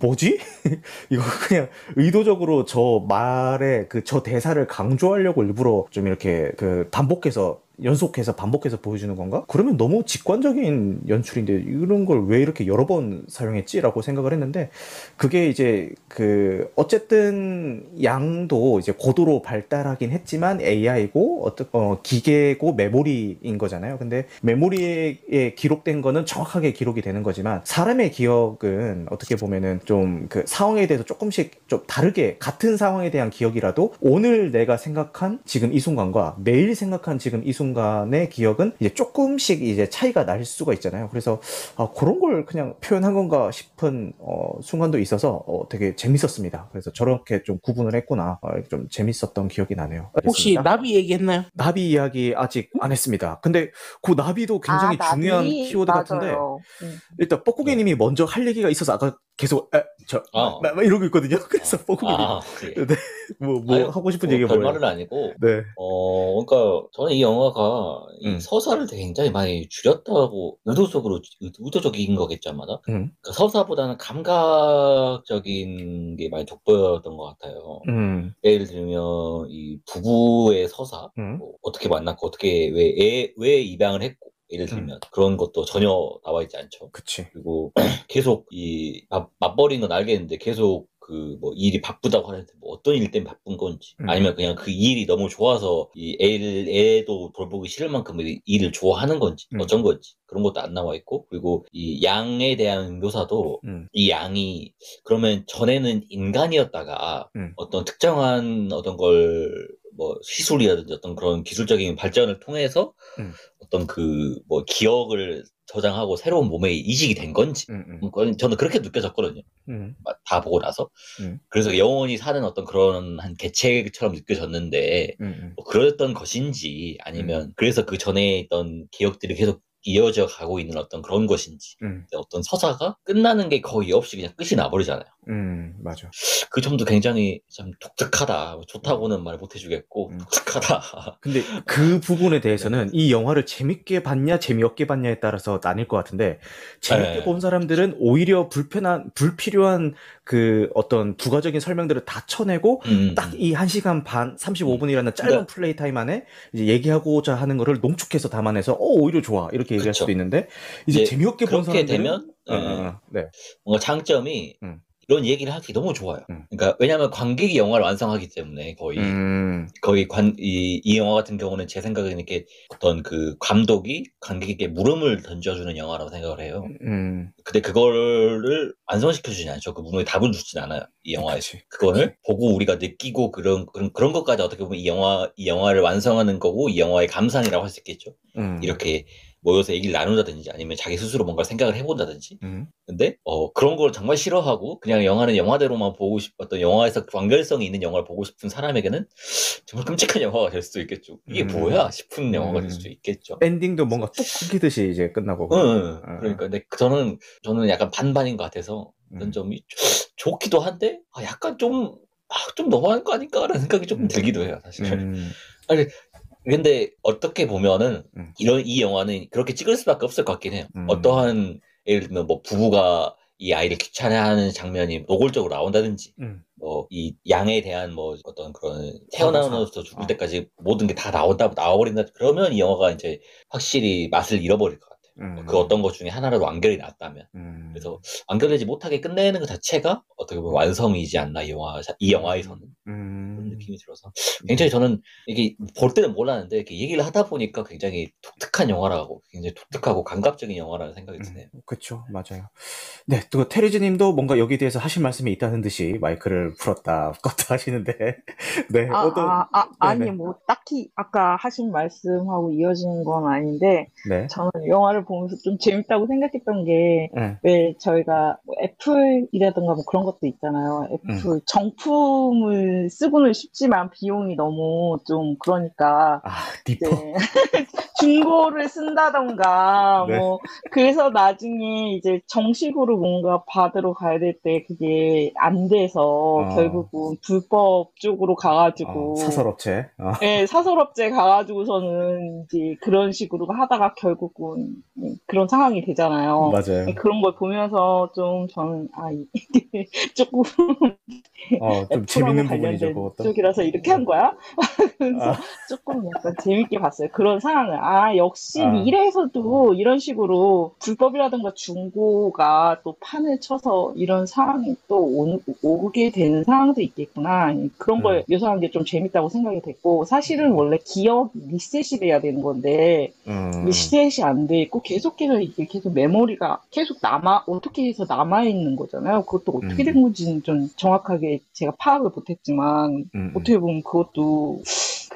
뭐지? 이거 그냥 의도적으로 저 말에 그 저 대사를 강조하려고 일부러 좀 이렇게 그 반복해서 연속해서 반복해서 보여주는 건가? 그러면 너무 직관적인 연출인데 이런 걸 왜 이렇게 여러 번 사용했지라고 생각을 했는데 그게 이제 그 어쨌든 양도 이제 고도로 발달하긴 했지만 AI고 어떤 어 기계고 메모리인 거잖아요. 근데 메모리에 기록된 거는 정확하게 기록이 되는 거지만 사람의 기억은 어떻게 보면은 좀 그 상황에 대해서 조금씩 좀 다르게 같은 상황에 대한 기억이라도 오늘 내가 생각한 지금 이 순간과 내일 생각한 지금 이 순간 순간의 기억은 이제 조금씩 이제 차이가 날 수가 있잖아요. 그래서 아, 그런 걸 그냥 표현한 건가 싶은 어, 순간도 있어서 어, 되게 재밌었습니다. 그래서 저렇게 좀 구분을 했구나. 어, 좀 재밌었던 기억이 나네요. 혹시. 나비 얘기했나요? 나비 이야기 아직 안 했습니다. 근데 그 나비도 굉장히 아, 중요한 나비? 키워드 맞아요. 같은데 음. 일단 뻐꾸기님이 먼저 할 얘기가 있어서 아까 계속 에, 저 어. 막, 막 이러고 있거든요. 그래서 뻐꾸기님 아, 네. 뭐, 뭐 아유, 하고 싶은 뭐, 얘기가 뭐예요? 별말은 아니고 네. 어 그러니까 저는 이 영화가 이 음. 서사를 굉장히 많이 줄였다고 의도적으로 의도적인 거겠지만 음. 그러니까 서사보다는 감각적인 게 많이 돋보였던 것 같아요. 음. 예를 들면 이 부부의 서사 음. 뭐 어떻게 만났고 어떻게 왜왜 입양을 했고 예를 음. 들면 음. 그런 것도 전혀 나와 있지 않죠. 그치. 그리고 계속 이 맞, 맞벌이인 건 알겠는데 계속 그 뭐 일이 바쁘다고 하는데 뭐 어떤 일 때문에 바쁜 건지 음. 아니면 그냥 그 일이 너무 좋아서 이 애를 애도 돌보기 싫을 만큼 일을 좋아하는 건지 음. 어쩐 건지 그런 것도 안 나와 있고 그리고 이 양에 대한 묘사도 음. 이 양이 그러면 전에는 인간이었다가 음. 어떤 특정한 어떤 걸뭐 시술이라든지 어떤 그런 기술적인 발전을 통해서 음. 어떤 그 뭐 기억을 저장하고 새로운 몸에 이식이 된 건지 음, 음. 저는 그렇게 느껴졌거든요. 음. 다 보고 나서 음. 그래서 영원히 사는 어떤 그런 한 개체처럼 느껴졌는데 음, 음. 뭐 그랬던 것인지 아니면 그래서 그 전에 있던 기억들이 계속 이어져 가고 있는 어떤 그런 것인지 어떤 서사가 끝나는 게 거의 없이 그냥 끝이 나버리잖아요. 음, 맞아. 그 점도 굉장히 참 독특하다. 좋다고는 말 못 해주겠고, 음. 독특하다. 근데 그 부분에 대해서는 이 영화를 재밌게 봤냐, 재미없게 봤냐에 따라서 나뉠 것 같은데, 재밌게 네. 본 사람들은 오히려 불편한, 불필요한 그 어떤 부가적인 설명들을 다 쳐내고, 음. 딱이 1 시간 반, 35분이라는 짧은 네. play time 안에 이제 얘기하고자 하는 거를 농축해서 담아내서, 어, 오히려 좋아. 이렇게 얘기할 그쵸. 수도 있는데, 이제 재미없게 본 사람들은. 되면, 어, 어, 네. 뭔가 장점이, 음. 이런 얘기를 하기 너무 좋아요. 음. 그러니까 왜냐하면 관객이 영화를 완성하기 때문에 거의 음. 거의 관이이 영화 같은 경우는 제 생각에는 이렇게 어떤 그 감독이 관객에게 물음을 던져주는 영화라고 생각을 해요. 음. 근데 그거를 완성시켜주진 않죠. 그 물음에 답을 주진 않아요. 이 영화에서 그거를 보고 우리가 느끼고 그런 그런 그런 것까지 어떻게 보면 이 영화 이 영화를 완성하는 거고 이 영화의 감상이라고 할 수 있겠죠. 음. 이렇게 모여서 얘기를 나눈다든지 아니면 자기 스스로 뭔가 생각을 해본다든지. 음. 근데 어 그런 걸 정말 싫어하고 그냥 영화는 영화대로만 보고 싶었던 영화에서 완결성이 있는 영화를 보고 싶은 사람에게는 정말 끔찍한 영화가 될 수도 있겠죠. 이게 음. 뭐야 싶은 영화가 될 음. 수도 있겠죠. 엔딩도 뭔가 뚝 끊기듯이 이제 끝나고. 응, 응. 그러니까 근데 저는 저는 약간 반반인 것 같아서 그런 음. 점이 좋기도 한데 아, 약간 좀 아, 좀 너무한 거 아닐까라는 생각이 조금 음. 들기도 해요, 사실. 음. 아니, 근데 어떻게 보면은 음. 이런 이 영화는 그렇게 찍을 수밖에 없을 것 같긴 해요. 음. 어떠한 예를 들면 뭐 부부가 이 아이를 귀찮아하는 장면이 노골적으로 나온다든지 음. 뭐이 양에 대한 뭐 어떤 그런 태어나면서 죽을 어. 때까지 모든 게 다 나온다 나와버린다 그러면 이 영화가 이제 확실히 맛을 잃어버릴 것 같아요. 음. 그 어떤 것 중에 하나라도 완결이 났다면. 음. 그래서 완결되지 못하게 끝내는 것 자체가 어떻게 보면 완성이지 않나, 이 영화, 이 영화에서는. 음. 그런 느낌이 들어서. 굉장히 저는 이게 볼 때는 몰랐는데, 이렇게 얘기를 하다 보니까 굉장히 독특한 영화라고, 굉장히 독특하고 감각적인 영화라는 생각이 음. 드네요. 그쵸, 맞아요. 네, 또 테리즈 님도 뭔가 여기에 대해서 하실 말씀이 있다는 듯이 마이크를 풀었다, 껐다 하시는데, 네, 아, 어떤. 아, 아, 아니, 뭐, 딱히 아까 하신 말씀하고 이어지는 건 아닌데, 네. 저는 영화를 보면서 좀 재밌다고 생각했던 게, 네. 왜 저희가 뭐 애플이라든가 뭐 그런 것도 있잖아요. 애플 음. 정품을 쓰고는 싶지만 비용이 너무 좀 그러니까. 아, 리퍼. 네. 중고를 쓴다던가, 네. 뭐, 그래서 나중에 이제 정식으로 뭔가 받으러 가야 될 때 그게 안 돼서 어. 결국은 불법 쪽으로 가가지고. 어, 사설업체. 어. 네, 사설업체 가가지고서는 이제 그런 식으로 하다가 결국은 그런 상황이 되잖아요. 맞아요. 그런 걸 보면서 좀 저는 아 이게 조금 어, 좀 재밌는 부분이죠. 그것도. 쪽이라서 이렇게 한 거야? 그래서 아. 조금 약간 재밌게 봤어요. 그런 상황을 아 역시 아. 미래에서도 이런 식으로 불법이라든가 중고가 또 판을 쳐서 이런 상황이 또 오, 오게 되는 상황도 있겠구나. 그런 걸 음. 묘사한 게 좀 재밌다고 생각이 됐고 사실은 원래 기억 리셋이 돼야 되는 건데 음. 리셋이 안 돼 있고 계속해서 이게 계속 메모리가 계속 남아 어떻게 해서 남아 있는 거잖아요. 그것도 어떻게 음. 된 건지는 좀 정확하게 제가 파악을 못했지만 음. 어떻게 보면 그것도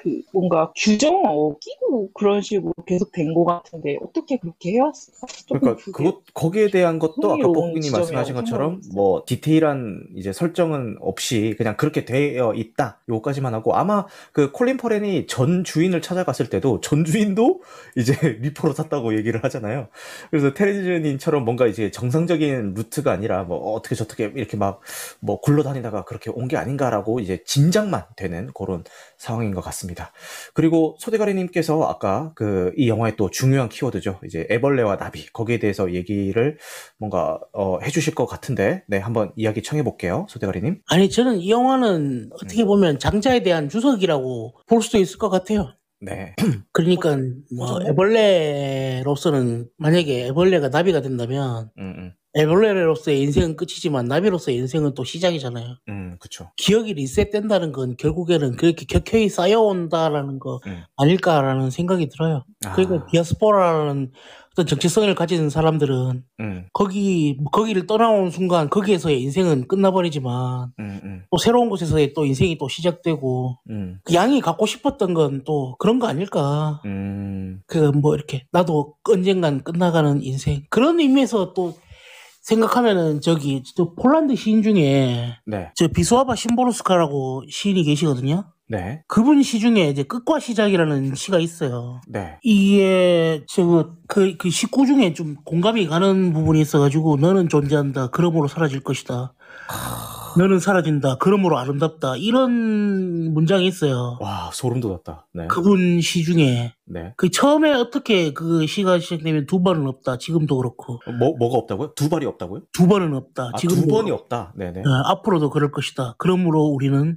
그 뭔가 규정을 어기고 그런 식으로 계속 된 것 같은데 어떻게 그렇게 해왔을까? 그러니까 그것 거기에 대한 것도 아까 뽀삐님 말씀하신 것처럼 뭐 디테일한 이제 설정은 없이 그냥 그렇게 되어 있다 요까지만 하고 아마 그 콜린 퍼렌이 전 주인을 찾아갔을 때도 전 주인도 이제 리퍼로 샀다고 얘기를 하잖아요. 그래서 테레즈님처럼 뭔가 이제 정상적인 루트가 아니라 뭐 어떻게 저떻게 이렇게 막 뭐 굴러다니다가 그렇게 온 게 아닌가라고 이제 짐작만 되는 그런 상황인 것 같습니다. 같습니다. 그리고 소대가리님께서 아까 그 이 영화의 또 중요한 키워드죠. 이제 애벌레와 나비 거기에 대해서 얘기를 뭔가 어, 해주실 것 같은데, 네 한번 이야기 청해 볼게요, 소대가리님. 아니 저는 이 영화는 어떻게 음. 보면 장자에 대한 주석이라고 볼 수도 있을 것 같아요. 네. 그러니까 뭐 애벌레로서는 만약에 애벌레가 나비가 된다면 음, 음. 에벌레로서의 인생은 끝이지만 나비로서의 인생은 또 시작이잖아요. 음, 그쵸. 기억이 리셋된다는 건 결국에는 그렇게 격혀이 쌓여온다라는 거 음. 아닐까라는 생각이 들어요. 아. 그러니까 디아스포라라는 어떤 정체성을 가진 사람들은 음. 거기 거기를 떠나온 순간 거기에서의 인생은 끝나버리지만 음, 음. 또 새로운 곳에서의 또 인생이 또 시작되고 음. 그 양이 갖고 싶었던 건 또 그런 거 아닐까. 음. 그뭐 이렇게 나도 언젠간 끝나가는 인생 그런 의미에서 또 생각하면은 저기 저 폴란드 시인 중에 네. 저 비수아바 심보르스카라고 시인이 계시거든요. 네. 그분 시 중에 이제 끝과 시작이라는 시가 있어요. 네. 이게 저그 그 식구 중에 좀 공감이 가는 부분이 있어가지고 너는 존재한다. 그러므로 사라질 것이다. 너는 사라진다. 그러므로 아름답다. 이런 문장이 있어요. 와, 소름 돋았다. 네. 그분 시 중에. 네. 그 처음에 어떻게 그 시가 시작되면 두 번은 없다. 지금도 그렇고. 뭐, 뭐가 없다고요? 두 발이 없다고요? 두 번은 없다. 아, 지금도. 두 번이 없다. 네네. 어, 앞으로도 그럴 것이다. 그러므로 우리는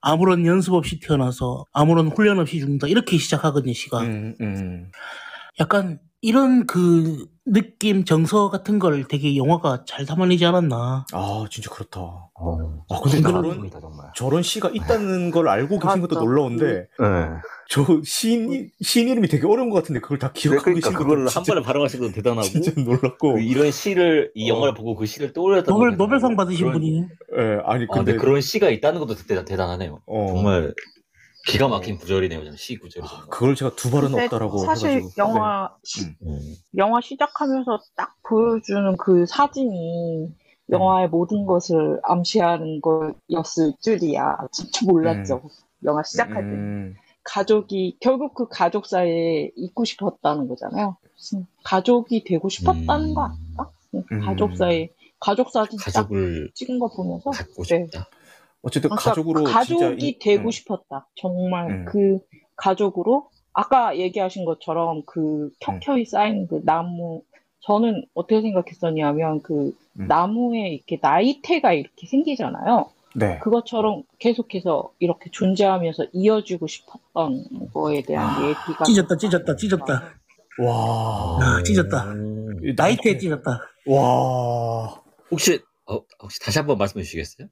아무런 연습 없이 태어나서 아무런 훈련 없이 죽는다. 이렇게 시작하거든요, 시가. 음, 음. 약간 이런 그 느낌, 정서 같은 걸 되게 영화가 잘 담아내지 않았나. 아, 진짜 그렇다. 어, 아, 근데 그런- 저런, 정말. 저런 시가 있다는 걸 알고 계신 것도. 놀라운데, 네. 저 시인, 시인 이름이 되게 어려운 것 같은데, 그걸 다 기억하고 그러니까 계신 것도 그걸 한 번에 발음하신 건 대단하고 진짜 놀랐고. 그 이런 시를 이 어. 영화를 보고 그 시를 떠올렸던 노벨, 노벨상 받으신 그런- 분이. 예, 아니, 아, 근데 근데, 그런 시가 있다는 것도 대단, 대단하네요. 어, 정말 기가 막힌 구절이네요. 저는 시 구절이. 아. 그걸 제가 두 발은 근데 없다라고. 사실 해가지고. 영화 시- 음. 음. 영화 시작하면서 딱 보여주는 그 사진이 영화의 모든 것을 암시하는 거였을 줄이야. 진짜 몰랐죠. 영화 시작할 때. 음, 가족이, 결국 그 가족 사이에 있고 싶었다는 거잖아요. 가족이 되고 싶었다는 음. 거? 음. 가족 사이, 가족 사진 딱 가족을 찍은 거 보면서. 갖고 네. 싶다. 어쨌든 그러니까 가족으로 가족이 되고 음, 싶었다. 정말 음. 그 가족으로 아까 얘기하신 것처럼 그 켜켜이 쌓인 그 나무 저는 어떻게 생각했었냐면 그 음. 나무에 이렇게 나이테가 이렇게 생기잖아요. 네. 그것처럼 계속해서 이렇게 존재하면서 이어지고 싶었던 거에 대한 아, 얘기가 찢었다, 찢었다, 찢었다. 와. 아, 찢었다. 음. 이 나이트에 찢었다. 와. 혹시 어, 혹시 다시 한번 말씀해 주시겠어요?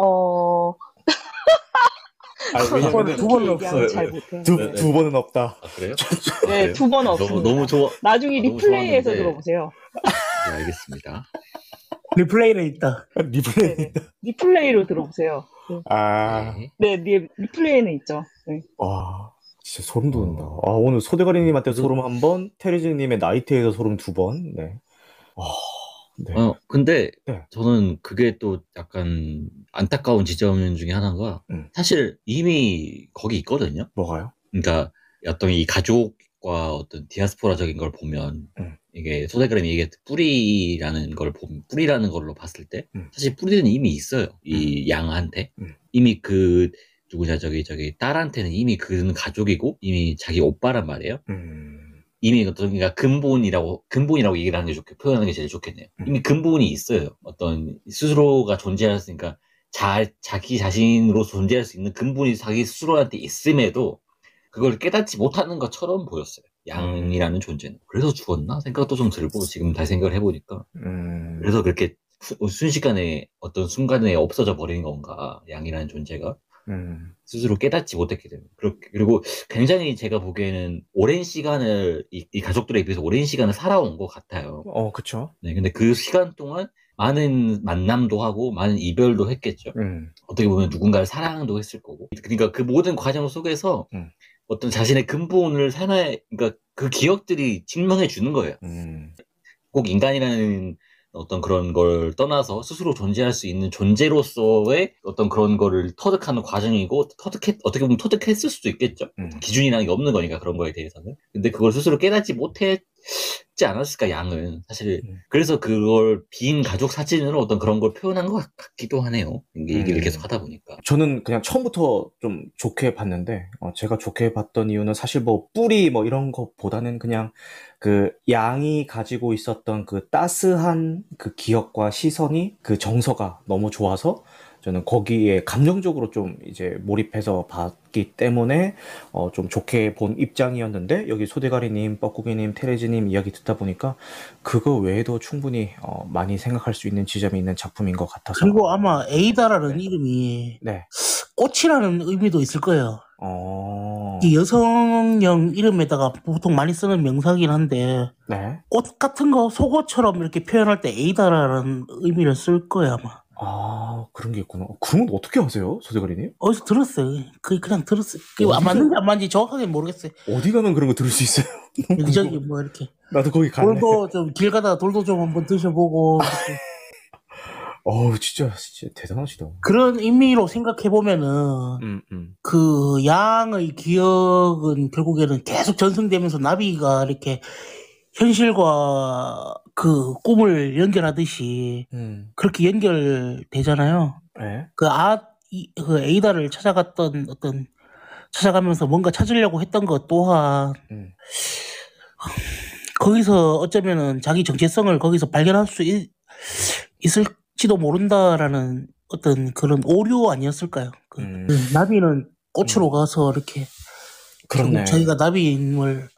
어 아니, 두 번, 왜냐면은 두 번은 얘기하면 없어요. 잘 못해요. 두, 네, 네. 두 번은 없다. 아 그래요? 네, 두번 없습니다. 너무 너무 좋아. 나중에 아, 너무 리플레이에서 좋았는데. 들어보세요. 네, 알겠습니다. replay는 있다. 리플레이. 네, 네. replay로 들어보세요. 네. 아. 네. 네, 리, replay는 있죠. 네. 와. 진짜 소름 돋는다. 아, 오늘 소대가리님한테 소름 한 번, 테리즈님의 insight에서 소름 두 번. 네. 와. 네. 어 근데 네. 저는 그게 또 약간 안타까운 지점 중에 하나가 음. 사실 이미 거기 있거든요. 뭐가요? 그러니까 어떤 이 가족과 어떤 디아스포라적인 걸 보면 음. 이게 소대가리님이 이게 뿌리라는 걸 보면 뿌리라는 걸로 봤을 때 음. 사실 뿌리는 이미 있어요 이 양한테 음. 이미 그 누구냐 저기 저기 딸한테는 이미 그는 가족이고 이미 자기 오빠란 말이에요 음. 이미 어떤 그러니까 근본이라고 근본이라고 얘기를 하는 게 좋게 표현하는 게 제일 좋겠네요 음. 이미 근본이 있어요 어떤 스스로가 존재할 수 있으니까 자, 자기 자신으로 존재할 수 있는 근본이 자기 스스로한테 있음에도 그걸 깨닫지 못하는 것처럼 보였어요. 양이라는 존재는. 그래서 죽었나? 생각도 좀 들고, 지금 다시 생각을 해보니까. 음. 그래서 그렇게 수- 순식간에 어떤 순간에 없어져 버린 건가, 양이라는 존재가. 음. 스스로 깨닫지 못했기 때문에. 그리고 굉장히 제가 보기에는 오랜 시간을, 이, 이 가족들에 비해서 오랜 시간을 살아온 것 같아요. 어, 그쵸. 네, 근데 그 시간 동안 많은 만남도 하고, 많은 이별도 했겠죠. 음. 어떻게 보면 누군가를 사랑도 했을 거고. 그러니까 그 모든 과정 속에서 음. 어떤 자신의 근본을 살아야, 그러니까 그 기억들이 증명해 주는 거예요. 음. 꼭 인간이라는 어떤 그런 걸 떠나서 스스로 존재할 수 있는 존재로서의 어떤 그런 거를 터득하는 과정이고, 터득했, 어떻게 보면 터득했을 수도 있겠죠. 음. 기준이라는 게 없는 거니까 그런 거에 대해서는. 근데 그걸 스스로 깨닫지 못했 지 않았을까, 양은. 사실, 음. 그래서 그걸 빈 가족 사진으로 어떤 그런 걸 표현한 것 같기도 하네요. 이 얘기를 음. 계속 하다 보니까. 저는 그냥 처음부터 좀 좋게 봤는데, 어, 제가 좋게 봤던 이유는 사실 뭐 뿌리 뭐 이런 것보다는 그냥 그 양이 가지고 있었던 그 따스한 그 기억과 시선이 그 정서가 너무 좋아서 저는 거기에 감정적으로 좀 이제 몰입해서 봤기 때문에 어, 좀 좋게 본 입장이었는데 여기 소대가리님, 뻐꾸기님, 테레즈님 이야기 듣다 보니까 그거 외에도 충분히 어, 많이 생각할 수 있는 지점이 있는 작품인 것 같아서 그리고 아마 에이다라는 네. 이름이 네. 꽃이라는 의미도 있을 거예요. 어... 이 여성형 이름에다가 보통 많이 쓰는 명사긴 한데 네. 꽃 같은 거 속옷처럼 이렇게 표현할 때 에이다라는 의미를 쓸 거예요 아마. 아, 그런 게 있구나. 그건 어떻게 아세요, 소대가리님? 어디서 들었어요. 그 그냥 들었어요. 그게 어디서? 안 맞는지 안 맞는지 정확하게 모르겠어요. 어디 가면 그런 거 들을 수 있어요? 너무 여기저기 궁금해. 뭐 이렇게 나도 거기 갈래. 돌도 좀 길 가다가 돌도 좀 한번 드셔보고. 어우, 진짜, 진짜 대단하시다. 그런 의미로 생각해 보면은 음, 음. 그 양의 기억은 결국에는 계속 전승되면서 나비가 이렇게 현실과 그 꿈을 연결하듯이 음. 그렇게 연결되잖아요. 네. 그 아, 이, 그 에이다를 찾아갔던 어떤 찾아가면서 뭔가 찾으려고 했던 것 또한 음. 거기서 어쩌면은 자기 정체성을 거기서 발견할 수 있, 있을 지도 모른다라는 어떤 그런 오류 아니었을까요? 그, 음. 그 나비는 꽃으로 음. 가서 이렇게 그렇네. 자기가 나비임을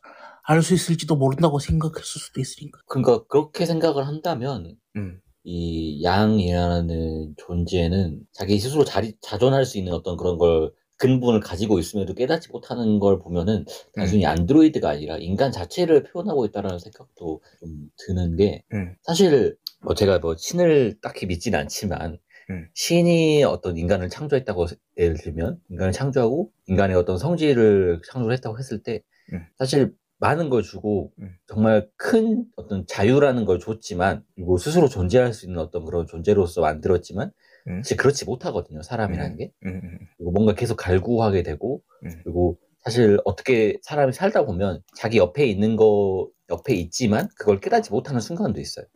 알 수 있을지도 모른다고 생각했을 수도 있으니까. 그러니까 그렇게 생각을 한다면 음. 이 양이라는 존재는 자기 스스로 자리, 자존할 수 있는 어떤 그런 걸 근본을 가지고 있음에도 깨닫지 못하는 걸 보면은 단순히 음. 안드로이드가 아니라 인간 자체를 표현하고 있다는 생각도 좀 드는 게 음. 사실 뭐 제가 뭐 신을 딱히 믿지는 않지만 음. 신이 어떤 인간을 창조했다고 예를 들면 인간을 창조하고 인간의 어떤 성질을 창조했다고 했을 때 음. 사실 많은 걸 주고 음. 정말 큰 어떤 자유라는 걸 줬지만 그리고 스스로 존재할 수 있는 어떤 그런 존재로서 만들었지만 음. 사실 그렇지 못하거든요 사람이라는 음. 게 음, 음. 그리고 뭔가 계속 갈구하게 되고 그리고 사실 어떻게 사람이 살다 보면 자기 옆에 있는 거 옆에 있지만 그걸 깨닫지 못하는 순간도 있어요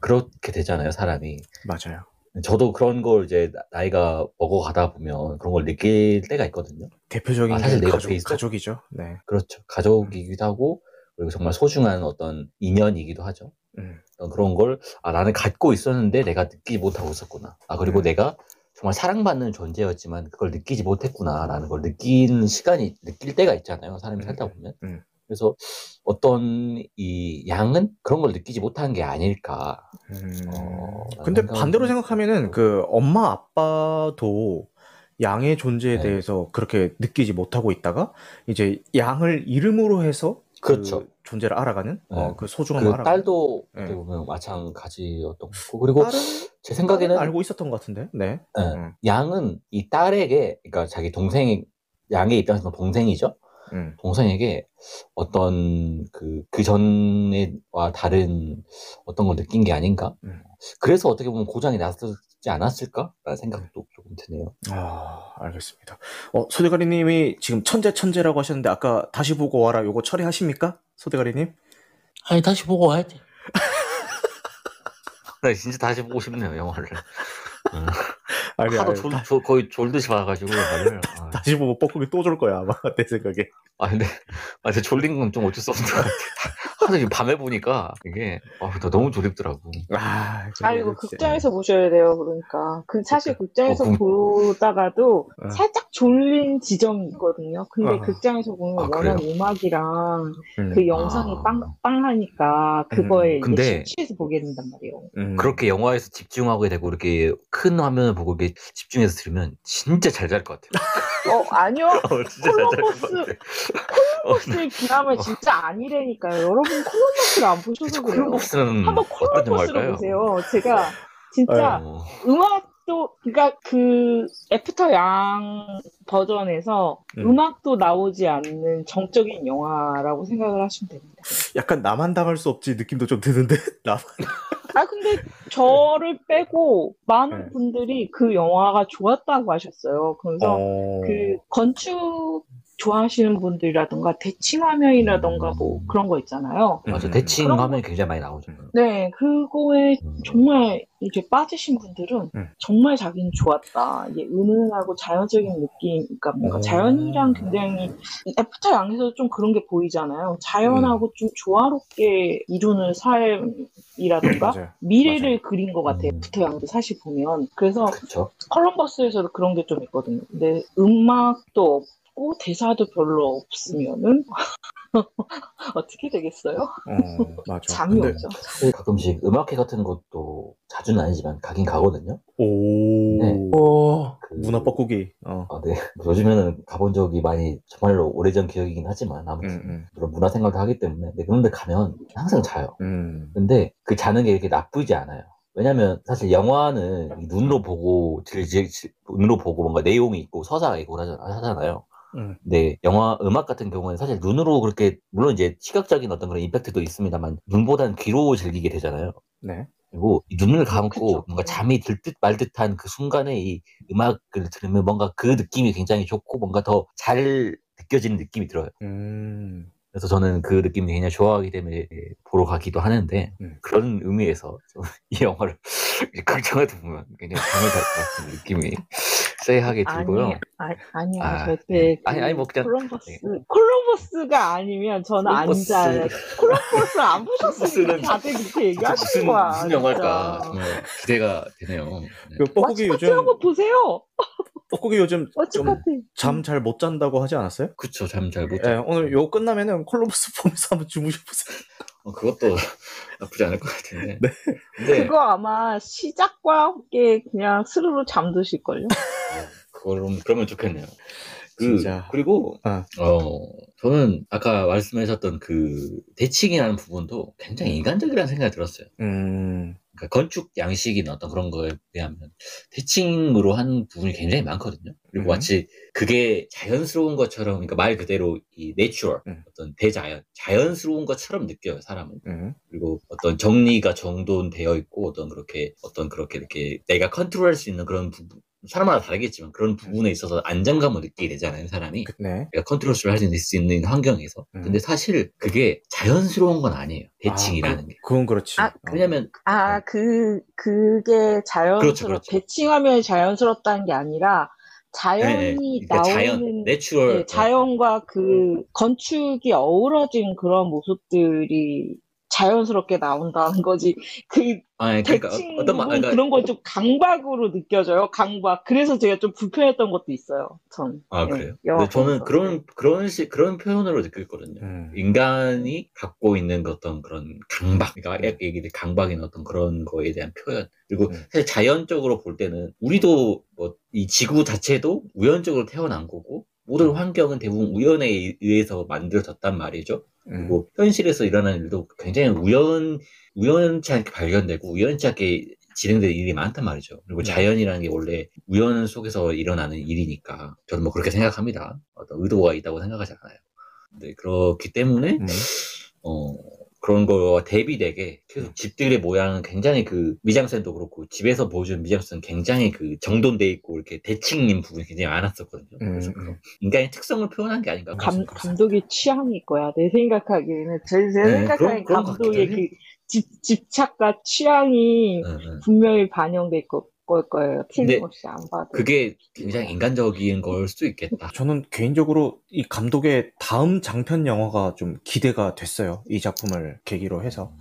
그렇게 되잖아요 사람이 맞아요 저도 그런 걸 이제 나이가 먹어가다 보면 그런 걸 느낄 때가 있거든요. 대표적인 아, 사실 내 가족, 있어. 가족이죠. 네. 그렇죠. 가족이기도 하고 그리고 정말 소중한 어떤 인연이기도 하죠. 음. 그런 걸 아, 나는 갖고 있었는데 내가 느끼지 못하고 있었구나. 아 그리고 음. 내가 정말 사랑받는 존재였지만 그걸 느끼지 못했구나라는 걸 느끼는 시간이 느낄 때가 있잖아요. 사람이 살다 음. 보면. 음. 그래서 어떤 이 양은 그런 걸 느끼지 못한 게 아닐까. 음... 어, 근데 반대로 생각하면은 그 엄마 아빠도 양의 존재에 네. 대해서 그렇게 느끼지 못하고 있다가 이제 양을 이름으로 해서 그 그렇죠. 존재를 알아가는 네. 어, 그 소중함을 그 알아가는. 딸도 네. 보면 마찬가지였던 거고 그리고 제 생각에는 알고 있었던 것 같은데. 네. 네. 음. 양은 이 딸에게 그러니까 자기 동생 양의 입장에서 동생이죠. 음. 동생에게 어떤 그, 그 전에와 다른 어떤 걸 느낀 게 아닌가? 음. 그래서 어떻게 보면 고장이 났지 않았을까라는 생각도 조금 드네요. 아, 알겠습니다. 어, 소대가리님이 지금 천재 천재라고 하셨는데 아까 다시 보고 와라 요거 처리하십니까? 소대가리님? 아니, 다시 보고 와야지. 나 진짜 다시 보고 싶네요, 영화를. 음. 아니, 하도 아니, 졸, 다, 졸, 거의 졸듯이 봐가지고 영화를. 아. 다시 보고 뻐꾸기 또 졸 거야 아마 내 생각에. 아 근데 아 근데 졸린 건 좀 어쩔 수 없는 것 같아. 하도 지금 밤에 보니까 이게 아, 너무 졸립더라고. 아, 아 이거 극장에서 보셔야 돼요. 그러니까 그 사실 그 극장에서 어, 보다가도 어. 살짝 졸린 지점이 있거든요. 근데 어. 극장에서 보면 아, 워낙 음악이랑 음. 그 영상이 아. 빵 빵하니까 그거에 음. 근데 취해서 보게 된단 말이에요. 음. 그렇게 영화에서 집중하게 되고 이렇게 큰 화면을 보고 이렇게 집중해서 들으면 진짜 잘 잘 것 같아요. 어 아니요. 어, 진짜 콜럼버스 콜럼버스의 기남은 진짜 아니라니까요. 여러분 콜럼버스를 안 보셔서 그래요. 콜럼버스는 한번 콜럼버스를 보세요. 제가 진짜 어... 음악도 그러니까 그 애프터 양 버전에서 음. 악도 나오지 않는 정적인 영화라고 생각을 하시면 됩니다. 약간 나만 당할 수 없지 느낌도 좀 드는데 나만. 아 근데 저를 빼고 많은 네. 분들이 그 영화가 좋았다고 하셨어요. 그래서 어... 그 건축 좋아하시는 분들이라던가 대칭 화면이라던가 뭐 그런 거 있잖아요. 맞아, 음. 대칭 화면이 굉장히 많이 나오죠. 네, 그거에 음. 정말 이제 빠지신 분들은 음. 정말 자기는 좋았다. 이게 은은하고 자연적인 느낌, 그러니까 뭔가 자연이랑 굉장히 애프터 양에서 좀 그런 게 보이잖아요. 자연하고 좀 조화롭게 이루는 삶이라던가 미래를 맞아요. 그린 것 같아요. 애프터 양도 사실 보면 그래서 그쵸? 컬럼버스에서도 그런 게 좀 있거든요. 근데 음악도 없고 대사도 별로 없으면은 어떻게 되겠어요? 어, 맞아. 잠이 근데... 오죠. 가끔씩 음악회 같은 것도 자주는 아니지만 가긴 가거든요. 오. 네. 오. 그... 문화 뻐꾸기. 어. 아, 네. 요즘에는 가본 적이 많이 정말로 오래전 기억이긴 하지만 아무튼 음, 음. 그런 문화 생활도 하기 때문에 네, 그런데 가면 항상 자요. 음. 근데 그 자는 게 이렇게 나쁘지 않아요. 왜냐면 사실 영화는 눈으로 보고 눈으로 보고 뭔가 내용이 있고 서사가 있고 하잖아요. 음. 네, 영화 음악 같은 경우는 사실 눈으로 그렇게 물론 이제 시각적인 어떤 그런 임팩트도 있습니다만 눈보다는 귀로 즐기게 되잖아요. 네. 그리고 눈을 감고 그쵸. 뭔가 잠이 들듯 말 듯한 그 순간에 이 음악을 들으면 뭔가 그 느낌이 굉장히 좋고 뭔가 더 잘 느껴지는 느낌이 들어요. 음. 그래서 저는 그 느낌이 굉장히 좋아하기 때문에 보러 가기도 하는데 음. 그런 의미에서 이 영화를 극장에서 보면 굉장히 잘것 같은 느낌이 쎄하게 들고요. 아니, 아니, 요 아, 절대. 네. 그 아니, 아니, 뭐 그냥. 콜럼버스. 네. 콜럼버스가 아니면 저는 안 자요. 콜럼버스 안 보셨으니까 다들 그렇게 얘기하시는 거야. 무슨 영화일까. 정말 기대가 되네요. 네. 그 뻐꾸기 요즘. 한번 보세요. 뻐꾸기 요즘 잠 잘 못 잔다고 하지 않았어요? 그쵸, 잠 잘못 잔. 네, 오늘 요 끝나면은 콜럼버스 보면서 한번 주무셔보세요. 어, 그것도 나쁘지 않을 것 같은데. 네. 근데... 그거 아마 시작과 함께 그냥 스르르 잠드실걸요? 어, 그럼, 그러면 좋겠네요. 그, 진짜. 그리고, 아. 어, 저는 아까 말씀하셨던 그 대칭이라는 부분도 굉장히 인간적이라는 생각이 들었어요. 음. 그러니까 건축 양식이나 어떤 그런 거에 비하면 대칭으로 한 부분이 굉장히 많거든요. 그리고 음. 마치 그게 자연스러운 것처럼, 그러니까 말 그대로 이 natural, 음. 어떤 대자연, 자연스러운 것처럼 느껴요, 사람은. 음. 그리고 어떤 정리가 정돈되어 있고, 어떤 그렇게, 어떤 그렇게 이렇게 내가 컨트롤할 수 있는 그런 부분, 사람마다 다르겠지만 그런 부분에 있어서 안정감을 느끼게 되잖아요, 사람이. 네. 그러니까 컨트롤을 할수 있는 환경에서. 음. 근데 사실 그게 자연스러운 건 아니에요. 대칭이라는 아, 그, 게. 그건 그렇지. 아, 왜냐면 아, 그 그게 자연스럽 그렇죠, 그렇죠. 대칭하면 자연스럽다는 게 아니라 자연이 네, 네. 그러니까 나오는 자연, natural 네, 자연과 그 건축이 어우러진 그런 모습들이 자연스럽게 나온다는 거지. 그 아, 그러니까 어떤 말, 그러니까, 그런 걸좀 강박으로 느껴져요. 강박. 그래서 제가 좀 불편했던 것도 있어요. 전. 아 네, 그래요. 근데 저는 그런 그런 식 그런 표현으로 느꼈거든요. 음. 인간이 갖고 있는 어떤 그런 강박, 그러니까 음. 얘기들 강박인 어떤 그런 거에 대한 표현. 그리고 음. 사실 자연적으로 볼 때는 우리도 뭐 이 지구 자체도 우연적으로 태어난 거고 모든 음. 환경은 대부분 우연에 의해서 만들어졌단 말이죠. 그리고 음. 현실에서 일어나는 일도 굉장히 우연, 우연치 않게 발견되고 우연치 않게 진행되는 일이 많단 말이죠. 그리고 네. 자연이라는 게 원래 우연 속에서 일어나는 일이니까 저는 뭐 그렇게 생각합니다. 어떤 의도가 있다고 생각하지 않아요. 네, 그렇기 때문에 음. 어, 그런 거와 대비되게 계속 집들의 모양은 굉장히 그 미장센도 그렇고 집에서 보여주는 미장센은 굉장히 그 정돈돼 있고 이렇게 대칭인 부분이 굉장히 많았었거든요. 음, 그래서 음. 인간의 특성을 표현한 게 아닌가. 감, 감독의 취향일 거야. 내 생각하기에는 제, 제 네, 생각하기엔 감독의 그 집, 집착과 취향이 네, 네. 분명히 반영돼 있 고걸 거예요. 틀림없이 안 봐도. 그게 굉장히 인간적인 걸 수도 있겠다. 저는 개인적으로 이 감독의 다음 장편 영화가 좀 기대가 됐어요. 이 작품을 계기로 해서.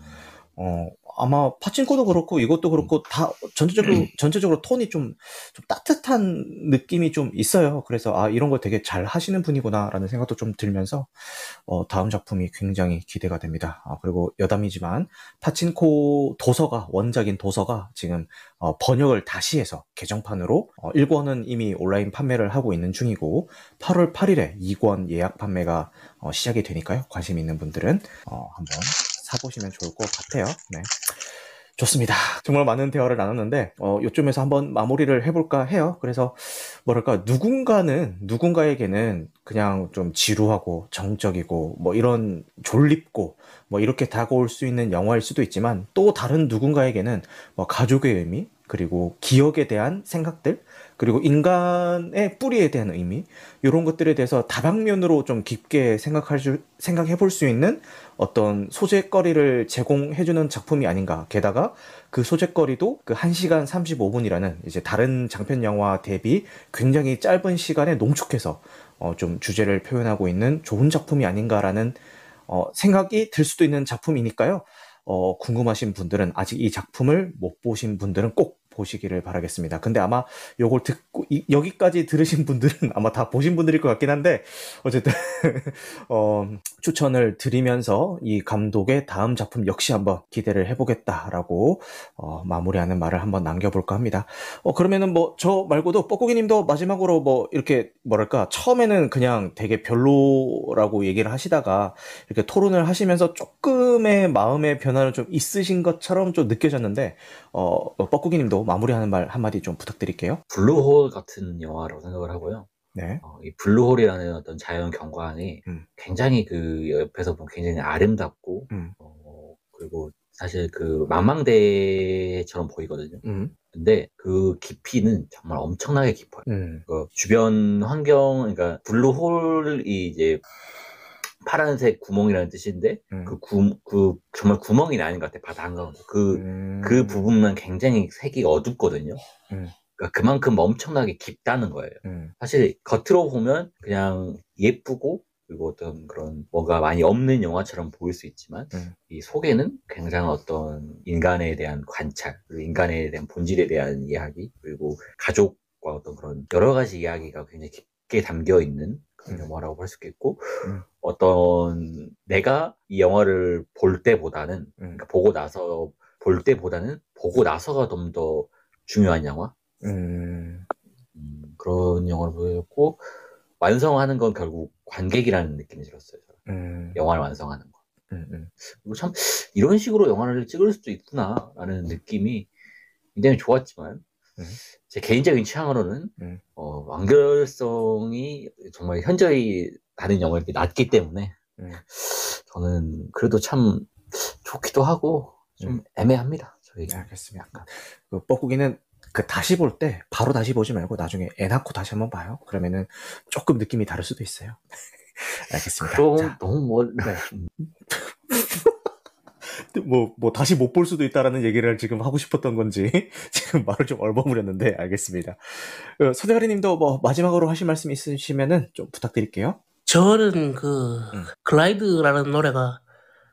어, 아마 파친코도 그렇고 이것도 그렇고 다 전체적으로 음. 전체적으로 톤이 좀, 좀 따뜻한 느낌이 좀 있어요. 그래서 아 이런 걸 되게 잘 하시는 분이구나라는 생각도 좀 들면서 어, 다음 작품이 굉장히 기대가 됩니다. 아, 그리고 여담이지만 파친코 도서가 원작인 도서가 지금 어, 번역을 다시 해서 개정판으로 어, 1권은 이미 온라인 판매를 하고 있는 중이고 8월 8일에 2권 예약 판매가 어, 시작이 되니까요. 관심 있는 분들은 어, 한번 사보시면 좋을 것 같아요. 네. 좋습니다. 정말 많은 대화를 나눴는데 어, 요쯤에서 한번 마무리를 해볼까 해요. 그래서 뭐랄까 누군가는 누군가에게는 그냥 좀 지루하고 정적이고 뭐 이런 졸립고 뭐 이렇게 다가올 수 있는 영화일 수도 있지만 또 다른 누군가에게는 뭐 가족의 의미 그리고 기억에 대한 생각들 그리고 인간의 뿌리에 대한 의미 이런 것들에 대해서 다방면으로 좀 깊게 생각할 수, 생각해 볼 수 있는 어떤 소재거리를 제공해 주는 작품이 아닌가. 게다가 그 소재거리도 그 1시간 35분이라는 이제 다른 장편 영화 대비 굉장히 짧은 시간에 농축해서 어, 좀 주제를 표현하고 있는 좋은 작품이 아닌가라는 어, 생각이 들 수도 있는 작품이니까요. 어, 궁금하신 분들은 아직 이 작품을 못 보신 분들은 꼭 보시기를 바라겠습니다. 근데 아마 요걸 듣고 이, 여기까지 들으신 분들은 아마 다 보신 분들일 것 같긴 한데 어쨌든 어, 추천을 드리면서 이 감독의 다음 작품 역시 한번 기대를 해보겠다라고 어, 마무리하는 말을 한번 남겨볼까 합니다. 어, 그러면은 뭐 저 말고도 뻐꾸기님도 마지막으로 뭐 이렇게 뭐랄까 처음에는 그냥 되게 별로라고 얘기를 하시다가 이렇게 토론을 하시면서 조금의 마음의 변화를 좀 있으신 것처럼 좀 느껴졌는데 어, 뻐꾸기님도 마무리하는 말 한마디 좀 부탁드릴게요. 블루홀 같은 영화라고 생각을 하고요. 네. 어, 이 블루홀이라는 어떤 자연 경관이 음. 굉장히 그 옆에서 보면 굉장히 아름답고 음. 어, 그리고 사실 그 망망대해처럼 보이거든요. 음. 근데 그 깊이는 정말 엄청나게 깊어요. 음. 그 주변 환경, 그러니까 블루홀이 이제 파란색 구멍이라는 뜻인데 음. 그, 구, 그 정말 구멍이 나는 것 같아 바다 한가운데 그, 음. 그 부분만 굉장히 색이 어둡거든요. 음. 그러니까 그만큼 엄청나게 깊다는 거예요. 음. 사실 겉으로 보면 그냥 예쁘고 그리고 어떤 그런 뭐가 많이 없는 영화처럼 보일 수 있지만 음. 이 속에는 굉장히 어떤 인간에 대한 관찰, 그리고 인간에 대한 본질에 대한 이야기, 그리고 가족과 어떤 그런 여러 가지 이야기가 굉장히 깊게 담겨 있는 그런 음. 영화라고 볼수 있겠고 음. 어떤 내가 이 영화를 볼 때보다는 음. 그러니까 보고 나서 볼 때보다는 보고 나서가 좀 더 중요한 영화 음. 음, 그런 영화를 보였고 완성하는 건 결국 관객이라는 느낌이 들었어요. 음. 영화를 완성하는 거. 음, 음. 그리고 참 이런 식으로 영화를 찍을 수도 있구나라는 느낌이 굉장히 좋았지만 음. 제 개인적인 취향으로는 음. 어, 완결성이 정말 현저히 다른 영화에 낮기 때문에 음. 저는 그래도 참 좋기도 하고 좀 애매합니다. 저희. 네, 알겠습니다. 그 뻐꾸기는 그 다시 볼 때 바로 다시 보지 말고 나중에 애 낳고 다시 한번 봐요. 그러면은 조금 느낌이 다를 수도 있어요. 알겠습니다. 자, 너무 뭐 네. 뭐, 뭐, 다시 못 볼 수도 있다라는 얘기를 지금 하고 싶었던 건지, 지금 말을 좀 얼버무렸는데, 알겠습니다. 어, 서대가리 님도 뭐, 마지막으로 하실 말씀 있으시면은 좀 부탁드릴게요. 저는 그, 음. Glide라는 노래가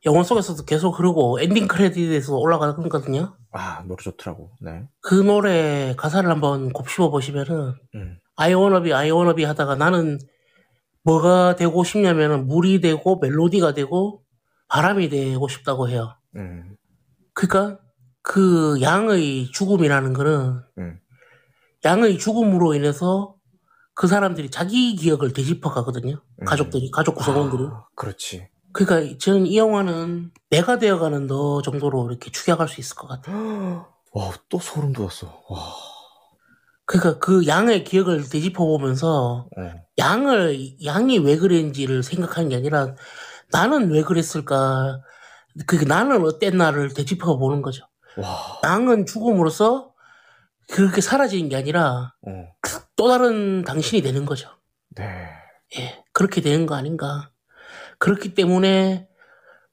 영화 속에서도 계속 흐르고 엔딩 크레딧에서 올라가거든요. 아 노래 좋더라고. 네. 그 노래 가사를 한번 곱씹어 보시면은 음. Be, I wanna be 하다가 나는 뭐가 되고 싶냐면은 물이 되고 멜로디가 되고 바람이 되고 싶다고 해요. 음. 그러니까 그 양의 죽음이라는 거는 음. 양의 죽음으로 인해서 그 사람들이 자기 기억을 되짚어 가거든요. 음. 가족들이, 가족 구성원들이. 아, 그렇지. 그러니까 저는 이 영화는 내가 되어가는 너 정도로 이렇게 추격할 수 있을 것 같아요. 와, 또 소름 돋았어. 와. 그러니까 그 양의 기억을 되짚어 보면서 네. 양을 양이 왜 그랬는지를 생각하는 게 아니라 나는 왜 그랬을까? 그 나는 어땠나를 되짚어 보는 거죠. 와. 양은 죽음으로써 그렇게 사라지는 게 아니라 어. 또 다른 당신이 되는 거죠. 네. 예, 그렇게 되는 거 아닌가. 그렇기 때문에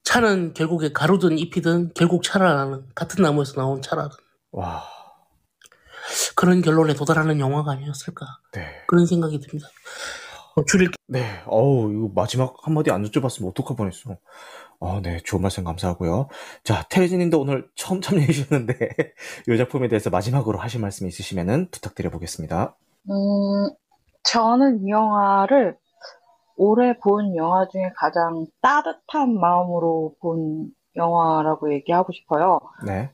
차는 결국에 가루든 잎이든 결국 차라는 같은 나무에서 나온 차라든. 와. 그런 결론에 도달하는 영화가 아니었을까. 네. 그런 생각이 듭니다. 어, 줄일 네. 어우, 이거 마지막 한마디 안 여쭤봤으면 어떡할 뻔했어. 어, 네. 좋은 말씀 감사하고요. 자, 테레지 님도 오늘 처음 참여해 주셨는데, 이 작품에 대해서 마지막으로 하실 말씀 있으시면 부탁드려 보겠습니다. 음, 저는 이 영화를 올해 본 영화 중에 가장 따뜻한 마음으로 본 영화라고 얘기하고 싶어요. 네.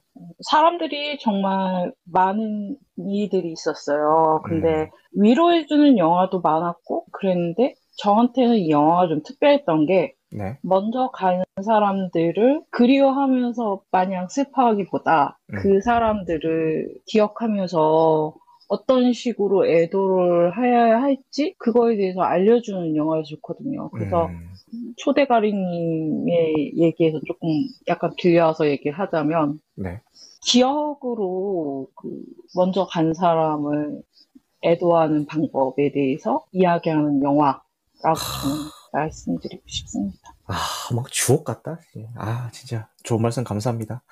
사람들이 정말 많은 이들이 있었어요. 근데 음. 위로해주는 영화도 많았고 그랬는데 저한테는 이 영화가 좀 특별했던 게 네. 먼저 가는 사람들을 그리워하면서 마냥 슬퍼하기보다 음. 그 사람들을 기억하면서 어떤 식으로 애도를 해야 할지 그거에 대해서 알려주는 영화여서 좋거든요. 그래서 음. 초대가리님의 얘기에서 조금 약간 빌려서 얘기를 하자면 네. 기억으로 그 먼저 간 사람을 애도하는 방법에 대해서 이야기하는 영화라고 저는 말씀드리고 싶습니다. 아, 막 주옥 같다. 아, 진짜 좋은 말씀 감사합니다.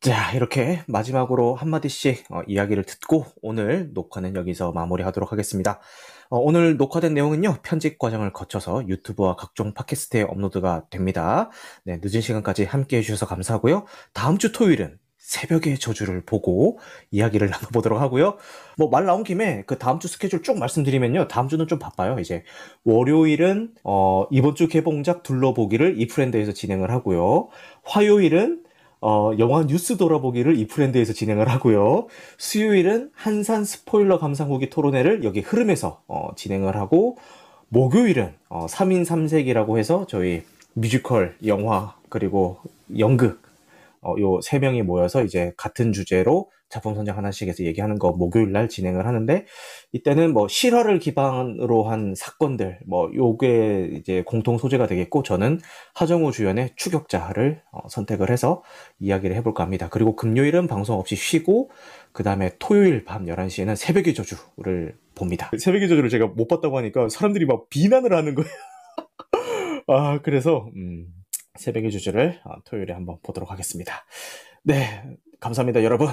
자, 이렇게 마지막으로 한마디씩 어, 이야기를 듣고 오늘 녹화는 여기서 마무리하도록 하겠습니다. 어, 오늘 녹화된 내용은요, 편집 과정을 거쳐서 유튜브와 각종 팟캐스트에 업로드가 됩니다. 네, 늦은 시간까지 함께 해주셔서 감사하고요. 다음 주 토요일은 새벽의 저주를 보고 이야기를 나눠보도록 하고요. 뭐 말 나온 김에 그 다음 주 스케줄 쭉 말씀드리면요. 다음 주는 좀 바빠요. 이제 월요일은 어, 이번 주 개봉작 둘러보기를 이프렌드에서 진행을 하고요. 화요일은 어, 영화 뉴스 돌아보기를 이프랜드에서 진행을 하고요. 수요일은 한산 스포일러 감상 후기 토론회를 여기 흐름에서 어, 진행을 하고 목요일은 어, 3인 3색이라고 해서 저희 뮤지컬, 영화, 그리고 연극 어, 요 세 명이 모여서 이제 같은 주제로 작품 선정 하나씩 해서 얘기하는 거 목요일 날 진행을 하는데 이때는 뭐 실화를 기반으로 한 사건들 뭐 요게 이제 공통 소재가 되겠고 저는 하정우 주연의 추격자를 어, 선택을 해서 이야기를 해볼까 합니다. 그리고 금요일은 방송 없이 쉬고 그 다음에 토요일 밤 11시에는 새벽의 저주를 봅니다. 새벽의 저주를 제가 못 봤다고 하니까 사람들이 막 비난을 하는 거예요. 아, 그래서, 음, 새벽의 주주를 어, 토요일에 한번 보도록 하겠습니다. 네, 감사합니다, 여러분.